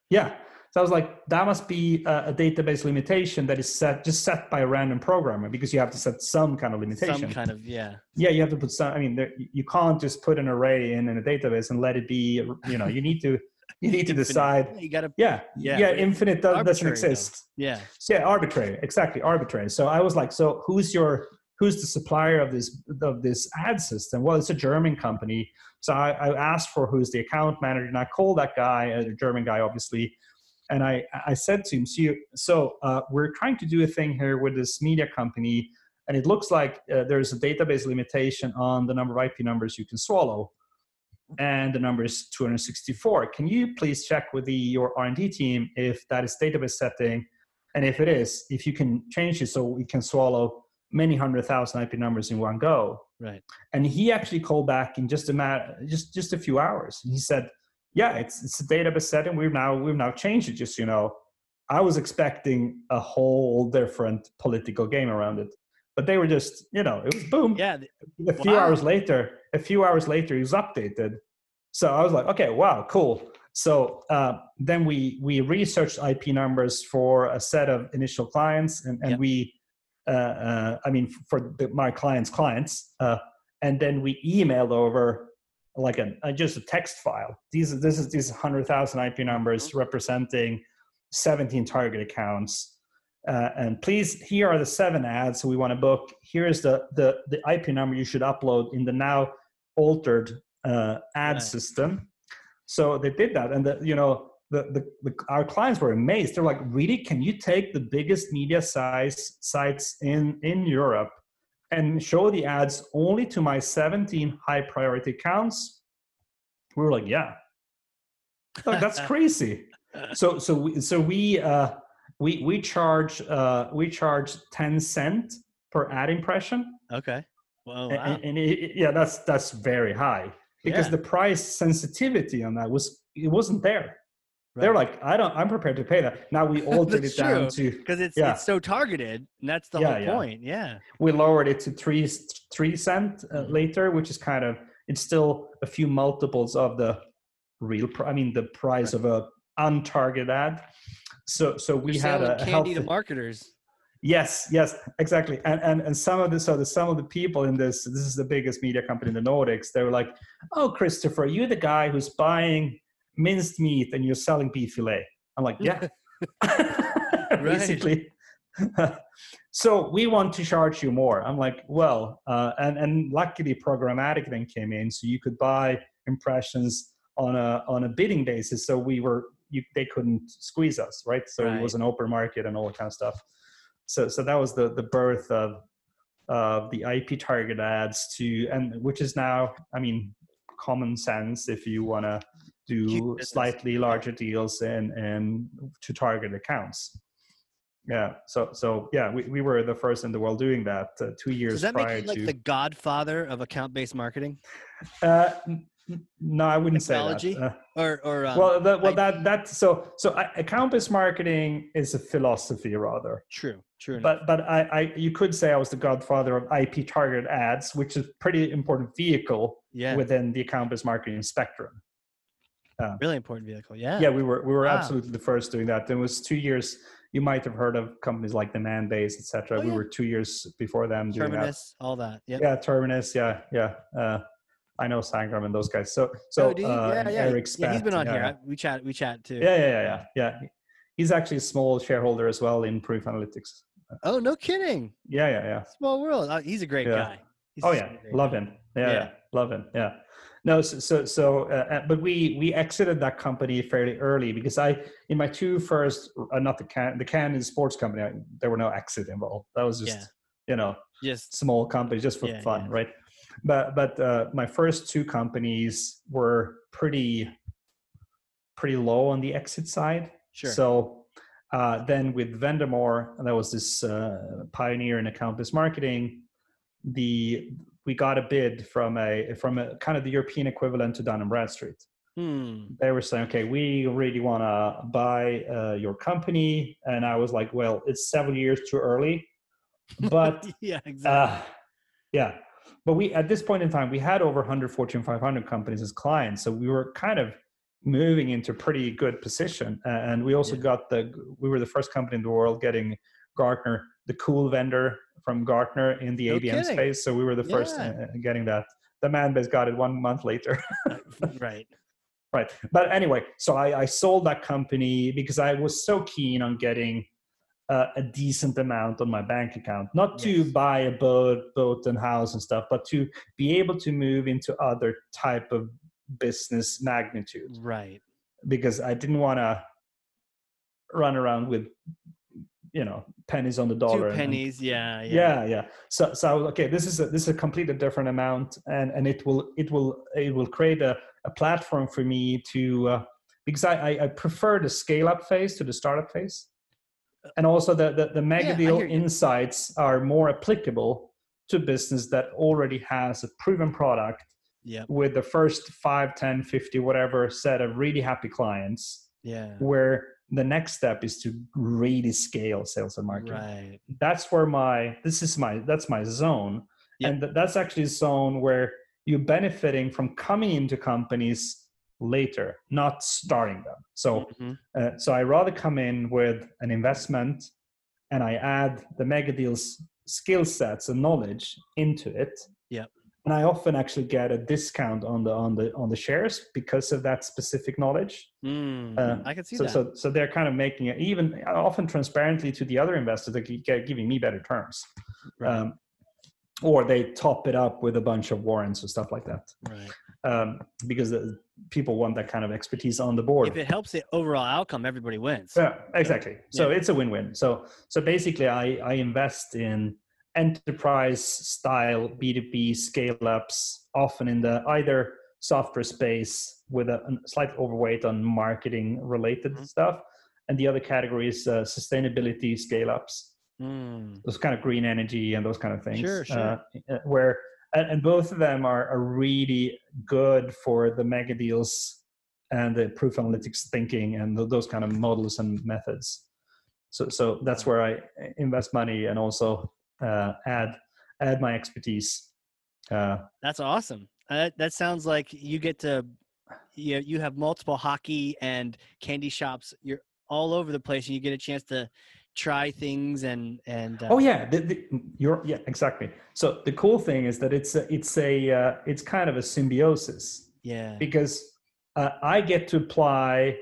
Yeah. So I was like, that must be a, a, database limitation that is set just set by a random programmer because you have to set some kind of limitation. Some kind of yeah. Yeah, you have to put some. I mean, there, you can't just put an array in in a database and let it be. You know, you need to [LAUGHS] you need to decide. You got to. Yeah, yeah, yeah. Infinite does, doesn't exist. Though. Yeah. So yeah, arbitrary. Exactly, arbitrary. So I was like, so who's your who's the supplier of this of this ad system? Well, it's a German company. So I, I asked for who's the account manager, and I called that guy, uh, a German guy, obviously and I, I said to him, so, so uh, we're trying to do a thing here with this media company, and it looks like uh, there's a database limitation on the number of IP numbers you can swallow, and the number is 264. Can you please check with the, your R&D team if that is database setting, and if it is, if you can change it so we can swallow many hundred thousand IP numbers in one go. Right. And he actually called back in just a matter, just just a few hours. And he said, yeah, it's it's a database setting. We've now we've now changed it. Just you know, I was expecting a whole different political game around it, but they were just you know it was boom. Yeah. A few wow. hours later, a few hours later, it was updated. So I was like, okay, wow, cool. So uh, then we we researched IP numbers for a set of initial clients, and, and yep. we, uh, uh, I mean, for the, my clients' clients, uh, and then we emailed over like a, a, just a text file. These this is these hundred thousand IP numbers mm-hmm. representing 17 target accounts. Uh, and please, here are the seven ads we want to book. Here is the the the IP number you should upload in the now altered uh, ad system. So they did that, and the, you know the, the, the our clients were amazed. They're like, really? Can you take the biggest media size sites in in Europe and show the ads only to my 17 high priority accounts we were like yeah. Like, that's [LAUGHS] crazy. So so we, so we uh we we charge uh we charge 10 cent per ad impression. Okay. Well wow. and, and it, yeah that's that's very high because yeah. the price sensitivity on that was it wasn't there Right. They're like, I don't. I'm prepared to pay that. Now we [LAUGHS] altered it down to because it's yeah. it's so targeted, and that's the yeah, whole point. Yeah. We lowered it to three three cent uh, mm-hmm. later, which is kind of it's still a few multiples of the real. Pr- I mean, the price right. of a untargeted ad. So so we You're had a, candy healthy, to marketers. Yes, yes, exactly. And and and some of the so the some of the people in this this is the biggest media company in the Nordics. They were like, "Oh, Christopher, you're the guy who's buying minced meat and you're selling beef fillet. I'm like, yeah, [LAUGHS] [LAUGHS] basically. [LAUGHS] so we want to charge you more. I'm like, well, uh, and and luckily programmatic then came in, so you could buy impressions on a on a bidding basis. So we were you, they couldn't squeeze us, right? So right. it was an open market and all that kind of stuff. So so that was the the birth of of the IP target ads to and which is now, I mean, common sense if you want to do slightly larger deals and and to target accounts. Yeah so so yeah we, we were the first in the world doing that uh, two years does that prior make you like to the godfather of account-based marketing? Uh, no i wouldn't Technology? say that. Uh, or or um, well the, well that that so so account-based marketing is a philosophy rather. True true but but I, I you could say i was the godfather of ip target ads which is pretty important vehicle yeah. within the account-based marketing spectrum really important vehicle. Yeah. Yeah, we were we were wow. absolutely the first doing that. There was two years you might have heard of companies like Demandbase, etc. Oh, we yeah. were two years before them doing that. Terminus, all that. Yep. Yeah, Terminus. Yeah, yeah. Uh, I know Sangram and those guys. So, so oh, you? uh, yeah, yeah. Eric yeah, he's been on yeah, here. We chat. We chat too. Yeah, yeah, yeah, yeah, yeah. He's actually a small shareholder as well in Proof Analytics. Oh, no kidding. Yeah, yeah, yeah. Small world. Uh, he's a great guy. He's Oh yeah, love guy. him. Yeah. yeah, love him. Yeah. No, so so, so uh, uh, but we we exited that company fairly early because I in my two first uh, not the can the can is sports company I, there were no exit involved. That was just Yeah. you know Just small companies just for Yeah, fun, yeah. right? But but uh, my first two companies were pretty pretty low on the exit side. sure. So uh, then with Vendemore, that was this uh, pioneer in account-based marketing. The we got a bid from a from a kind of the European equivalent to Dun and Bradstreet. Hmm. They were saying, "Okay, we really want to buy uh, your company," and I was like, "Well, it's several years too early." [LAUGHS] But yeah, exactly. uh, yeah, but we at this point in time we had over 100 Fortune 500 companies as clients, so we were kind of moving into pretty good position. Uh, and we also Yeah. got the we were the first company in the world getting Gartner, the cool vendor from Gartner in the No ABM kidding. space. So we were the first Yeah. uh, getting that. Demandbase got it one month later. [LAUGHS] right. right. But anyway, so I, I sold that company because I was so keen on getting uh, a decent amount on my bank account, not to buy a boat, boat and house and stuff, but to be able to move into other type of business magnitude Right. because I didn't want to run around with, you know, pennies on the dollar. Two and- and pennies. Yeah. Yeah. yeah yeah so so okay this is a this is a completely different amount and and it will it will it will create a, a platform for me to uh, because I, I prefer the scale up phase to the startup phase and also the the, the mega Yeah, deal insights are more applicable to business that already has a proven product Yep. with the first 5 10 50 whatever set of really happy clients Yeah. where the next step is to really scale sales and marketing Right. that's where my this is my that's my zone Yep. and th- that's actually a zone where you're benefiting from coming into companies later not starting them so Mhm. uh, so i rather come in with an investment and i add the mega deals skill sets and knowledge into it Yep. And i often actually get a discount on the on the on the shares because of that specific knowledge Mm, Uh, I can see so, that. so, so they're kind of making it even often transparently to the other investors, they keep get- giving me better terms, right. um, or they top it up with a bunch of warrants or stuff like that, right. um, because the, people want that kind of expertise on the board. If it helps the overall outcome, everybody wins. yeah, exactly. So Yeah. it's a win-win. So, so basically, I, I invest in enterprise style B2B scale ups, often in the either software space with a, a slight overweight on marketing related Mhm. stuff. And the other category is uh, sustainability scale ups, Mm, those kind of green energy and those kind of things. Sure, sure. Uh, uh, where, and, and both of them are, are really good for the mega deals and the proof analytics thinking and th- those kind of models and methods. So, so that's where I invest money and also uh, add add my expertise. Uh, that's awesome. Uh, that sounds like you get to you you have multiple hockey and candy shops. You're all over the place, and you get a chance to try things and and uh, oh yeah, the, the, you're yeah exactly. So the cool thing is that it's a, it's a uh, it's kind of a symbiosis yeah because uh, I get to apply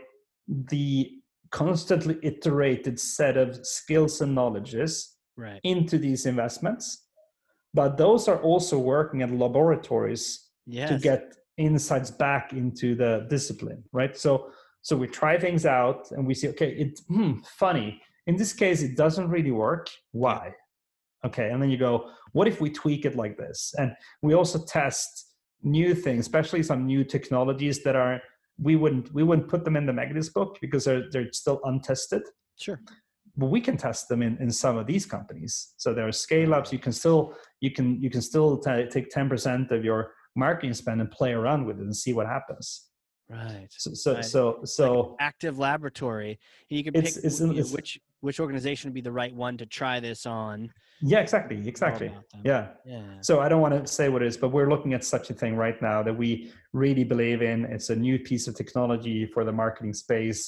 the constantly iterated set of skills and knowledges right into these investments, but those are also working at laboratories yes to get insights back into the discipline, right? So so we try things out and we see, okay, it's hmm, funny. In this case, it doesn't really work. Why? Okay, and then you go, what if we tweak it like this? And we also test new things, especially some new technologies that are we wouldn't we wouldn't put them in the Magnus book because they're they're still untested sure but we can test them in, in some of these companies. So there are scale ups. You can still you can you can still ta take ten percent of your marketing spend and play around with it and see what happens. right So so Right. so, so active laboratory. And you can pick it's- w- you know, it's- which which organization would be the right one to try this on. yeah, exactly, exactly. Yeah. yeah So I don't want to say what it is, but we're looking at such a thing right now that we really believe in. It's a new piece of technology for the marketing space.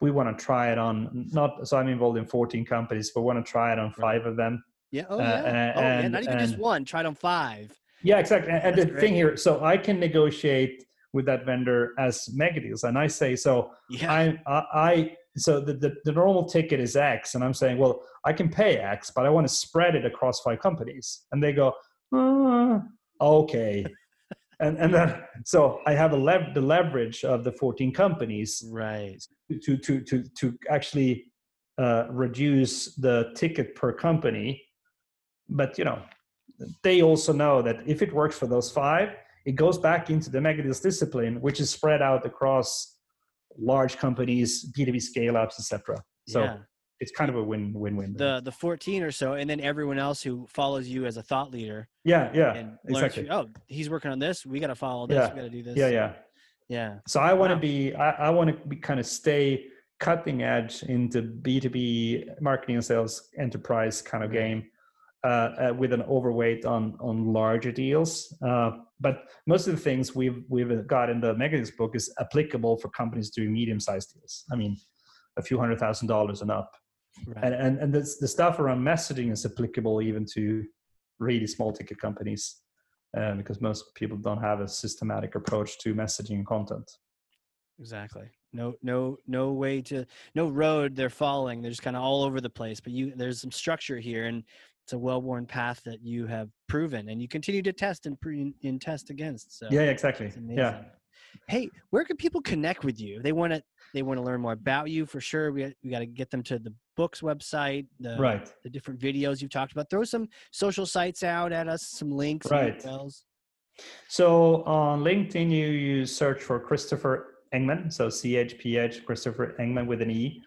We want to try it on not so i'm involved in 14 companies but want to try it on five of them Yeah. Oh Uh, yeah. and- oh yeah. Not even just and- one. Tried on five. yeah exactly and, and the That's thing here so i can negotiate with that vendor as mega deals and i say so Yeah. I, I, I so the, the, the normal ticket is X, and I'm saying, well, I can pay X, but I want to spread it across five companies. And they go, "Uh, okay. And and then so I have a lev- the leverage of the 14 companies right. to to to to actually uh, reduce the ticket per company. But you know, they also know that if it works for those five, it goes back into the mega deals discipline, which is spread out across large companies, B2B scale ups, etc. So yeah. It's kind of a win win win. The the 14 or so, and then everyone else who follows you as a thought leader yeah, yeah, and exactly. from- Oh, he's working on this. We got to follow this. Yeah. We got to do this. Yeah, yeah. Yeah. So I want to Wow. be, I, I want to be kind of stay cutting edge into B2B marketing and sales enterprise kind of game uh, uh, with an overweight on on larger deals. Uh, but most of the things we've we've got in the Megadeals book is applicable for companies doing medium sized deals. I mean, a few hundred thousand dollars and up. Right. And and and the stuff around messaging is applicable even to really small ticket companies. Uh, because most people don't have a systematic approach to messaging and content. Exactly. No, no, no way to, no road they're following. They're just kind of all over the place. But you, there's some structure here, and it's a well-worn path that you have proven, and you continue to test and pre and test against. So Yeah, yeah, exactly. Yeah. Hey, where can people connect with you? They want to, they want to learn more about you for sure. We we got to get them to the books website, the Right. the different videos you've talked about. Throw some social sites out at us, some links, Right. So on LinkedIn, you, you search for Christopher Engman, so C H P H Christopher Engman with an E,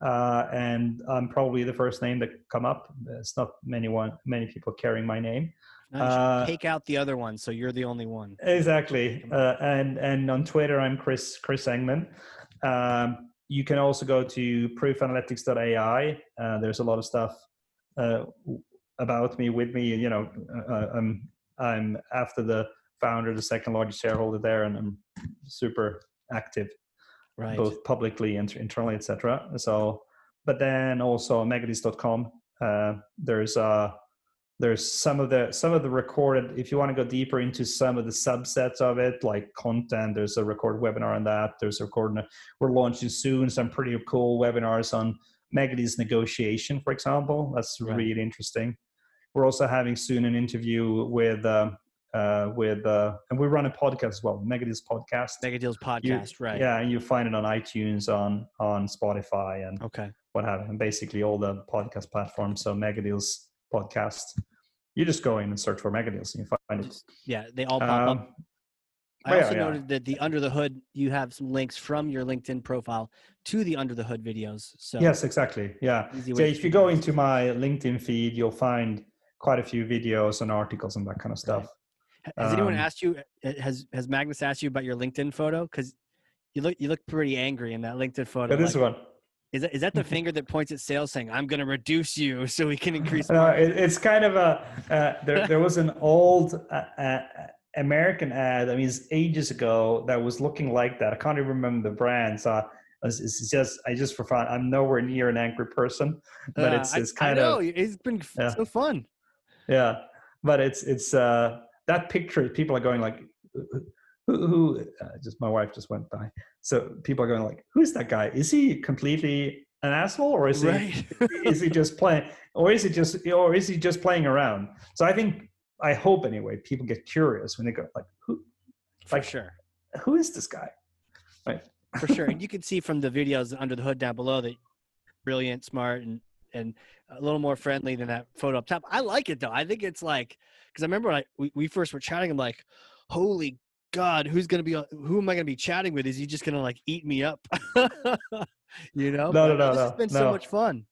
uh, and I'm probably the first name that come up. It's not many one many people carrying my name. Now you should Uh, take out the other one, so you're the only one. Exactly, uh, and and on Twitter, I'm Chris Chris Engman. Um, you can also go to proofanalytics.ai. Uh, there's a lot of stuff uh, about me with me. You know, uh, I'm I'm after the founder, the second largest shareholder there, and I'm super active Right. both publicly and internally, etc. So, but then also megadeals.com. Uh, there's uh, there's some of the some of the recorded. If you want to go deeper into some of the subsets of it, like content, there's a recorded webinar on that. There's a recorded. We're launching soon some pretty cool webinars on Megadeals negotiation, for example. That's Right. really interesting. We're also having soon an interview with. Uh, uh, with uh, and we run a podcast as well, Megadeals podcast. Megadeals You- podcast, right? Yeah, and you find it on iTunes, on on Spotify, and Okay. what have you, and basically all the podcast platforms. So Megadeals podcast. You just go in and search for Megadeals, and you find it. Yeah, they all pop up. Um, I yeah, also yeah. noted that the under the hood, you have some links from your LinkedIn profile to the under the hood videos. So yes, exactly. Yeah. So if you go those. into my LinkedIn feed, you'll find quite a few videos and articles and that kind of stuff. has anyone um, asked you? Has has Magnus asked you about your LinkedIn photo? Because you look you look pretty angry in that LinkedIn photo. Yeah, this like, one. Is that is that the [LAUGHS] finger that points at sales saying I'm going to reduce you [LAUGHS] so we can [LAUGHS] increase? No, it, it's kind of a uh, there. There was an old uh, uh, American ad. I mean, it's ages ago that was looking like that. I can't even remember the brand. So it's, it's just I just for fun. I'm nowhere near an angry person, but Uh, it's I- it's I kind know, of it's been Yeah. so fun. yeah. But it's it's uh that picture. People are going like. Who, who uh, just my wife just went by so people are going like who's that guy is he completely an asshole or is he [LAUGHS] is he just playing or is he just or is he just playing around so i think i hope anyway people get curious when they go like who For like- sure. who is this guy right for sure. And you can see from the videos under the hood down below that brilliant, smart, and and a little more friendly than that photo up top. I like it though. I think it's like because I remember when I, we we first were chatting. I'm like, holy God, who's gonna be? Who am I gonna be chatting with? Is he just gonna like eat me up? [LAUGHS] you know? No, no, But no, This has no, been so much fun.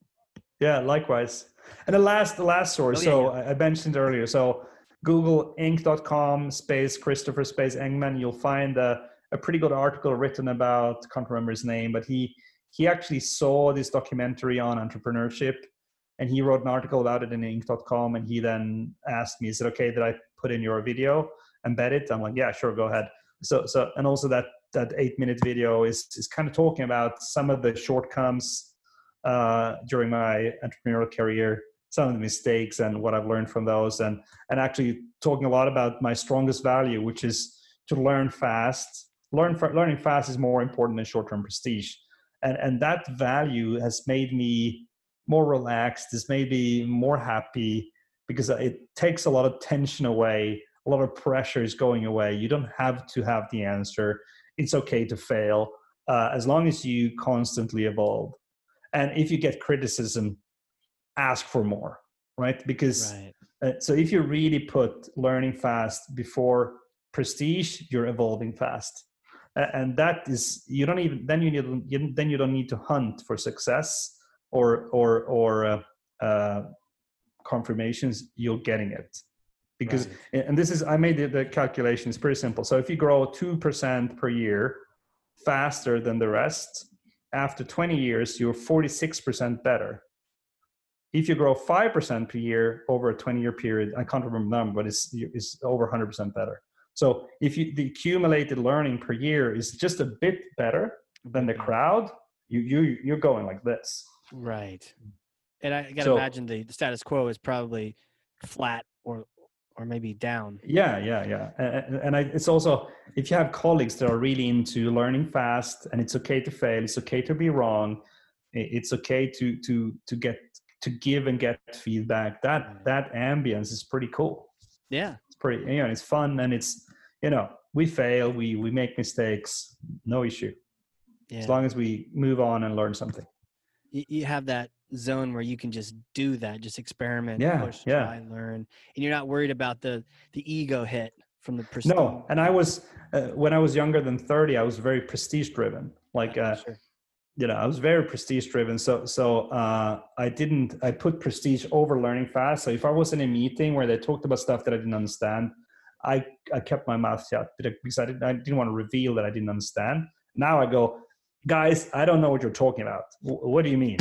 yeah likewise and the last the last source Oh, yeah, so I, I mentioned earlier so google inc.com space christopher space engman you'll find a, a pretty good article written about can't remember his name but he he actually saw this documentary on entrepreneurship and he wrote an article about it in inc.com and he then asked me is it okay that i put in your video embed it i'm like yeah sure go ahead so so and also that that eight minute video is is kind of talking about some of the shortcomings uh, during my entrepreneurial career, some of the mistakes and what I've learned from those, and and actually talking a lot about my strongest value, which is to learn fast. Learn learning fast is more important than short term prestige, and and that value has made me more relaxed. Has made me more happy because it takes a lot of tension away a lot of pressure is going away. You don't have to have the answer. It's okay to fail uh, as long as you constantly evolve. And if you get criticism ask for more right? Because right. Uh, so if you really put learning fast before prestige you're evolving fast. Uh, and that is you don't even then you need you, then you don't need to hunt for success or or or uh, uh confirmations. You're getting it because right. and this is i made the, the calculation it's pretty simple. So if you grow 2% per year faster than the rest after 20 years you're 46% better. If you grow 5% per year over a 20 year period i can't remember the number but it's, it's over 100% better. So if you the accumulated learning per year is just a bit better than the mm-hmm. crowd you you you're going like this. Right. And i gotta so, imagine the, the status quo is probably flat or or maybe down. Yeah, yeah, yeah. And, and I, it's also if you have colleagues that are really into learning fast, and it's okay to fail, it's okay to be wrong, it's okay to to to get to give and get feedback. That mm. that ambience is pretty cool. Yeah, it's pretty. You know, it's fun and it's you know we fail, we we make mistakes, no issue. Yeah. As long as we move on and learn something. You have that zone where you can just do that, just experiment, yeah, push, yeah. try, learn, and you're not worried about the the ego hit from the prestige. No, and I was uh, when I was younger than thirty, I was very prestige driven. Like, uh, sure. you know, I was very prestige driven. So, so uh, I didn't. I put prestige over learning fast. So if I was in a meeting where they talked about stuff that I didn't understand, I I kept my mouth shut because I didn't I didn't want to reveal that I didn't understand. Now I go, guys, I don't know what you're talking about. what do you mean?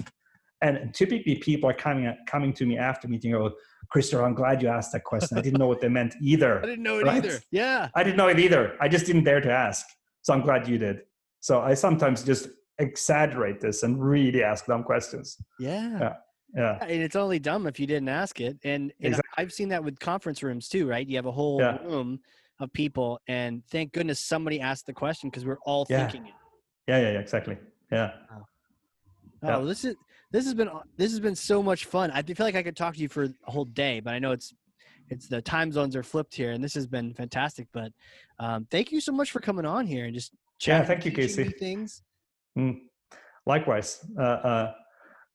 And typically, people are coming coming to me after meeting. Oh, Christopher, I'm glad you asked that question. I didn't know what they meant either. [LAUGHS] I didn't know it right? either. Yeah, I didn't know it either. I just didn't dare to ask. So I'm glad you did. So I sometimes just exaggerate this and really ask dumb questions. Yeah. Yeah. Yeah. And it's only dumb if you didn't ask it. And, and exactly. I've seen that with conference rooms too, right? You have a whole yeah. room of people, and thank goodness somebody asked the question because we're all yeah. thinking it. Yeah, yeah, yeah, exactly. Yeah. Oh, oh this is this has been this has been so much fun. I feel like I could talk to you for a whole day, but I know it's it's the time zones are flipped here, and this has been fantastic. But um, thank you so much for coming on here and just chatting. Yeah, thank you, Casey. Things. Mm. Likewise, uh, uh,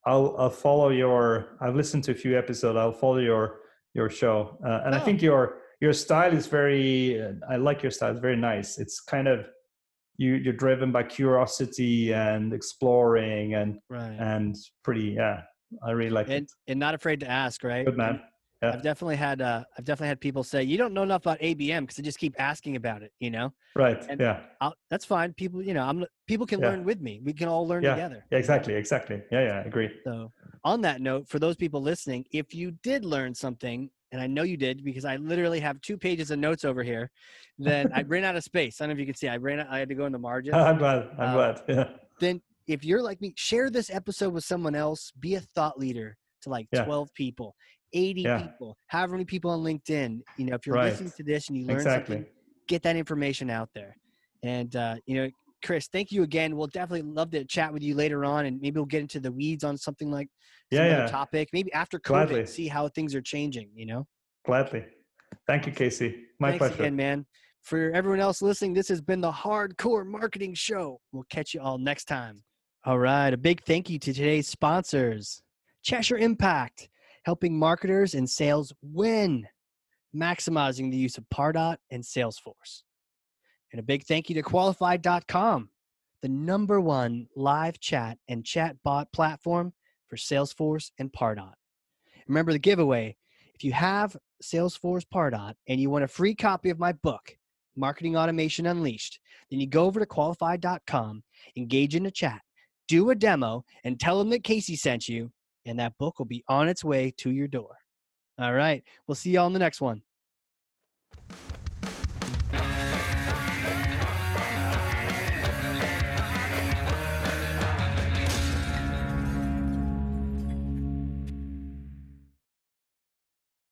I'll I'll follow your. I've listened to a few episodes. I'll follow your your show, uh, and oh. I think your your style is very. I like your style. It's very nice. It's kind of you you're driven by curiosity and exploring and right. and pretty yeah i really like and, it and not afraid to ask right good man yeah. I've definitely had uh, I've definitely had people say you don't know enough about ABM because I just keep asking about it, you know. Right. And yeah. I'll, that's fine. People, you know, I'm people can yeah. learn with me. We can all learn yeah. together. Yeah, exactly. Exactly. Yeah. Yeah. I agree. So, on that note, for those people listening, if you did learn something and I know you did because I literally have two pages of notes over here. Then I ran out of space. I don't know if you can see. I ran. Out, I had to go in the margin. I'm glad. I'm uh, glad. Yeah. Then, if you're like me, share this episode with someone else. Be a thought leader to like yeah. 12 people, 80 yeah. people, however many people on LinkedIn. You know, if you're right. listening to this and you learn exactly. something, get that information out there. And uh, you know, Chris, thank you again. We'll definitely love to chat with you later on, and maybe we'll get into the weeds on something like yeah, yeah. topic. Maybe after COVID, Gladly. see how things are changing. You know. Gladly. Thank you, Casey. My pleasure. Thanks pleasure. again, man. For everyone else listening, this has been the Hard Corps Marketing Show. We'll catch you all next time. All right. A big thank you to today's sponsors Cheshire Impact, helping marketers and sales win, maximizing the use of Pardot and Salesforce. And a big thank you to Qualified.com, the number one live chat and chat bot platform for Salesforce and Pardot. Remember the giveaway if you have Salesforce Pardot and you want a free copy of my book, Marketing Automation Unleashed, then you go over to qualified.com, engage in a chat, do a demo, and tell them that Casey sent you, and that book will be on its way to your door. All right. We'll see you all in the next one.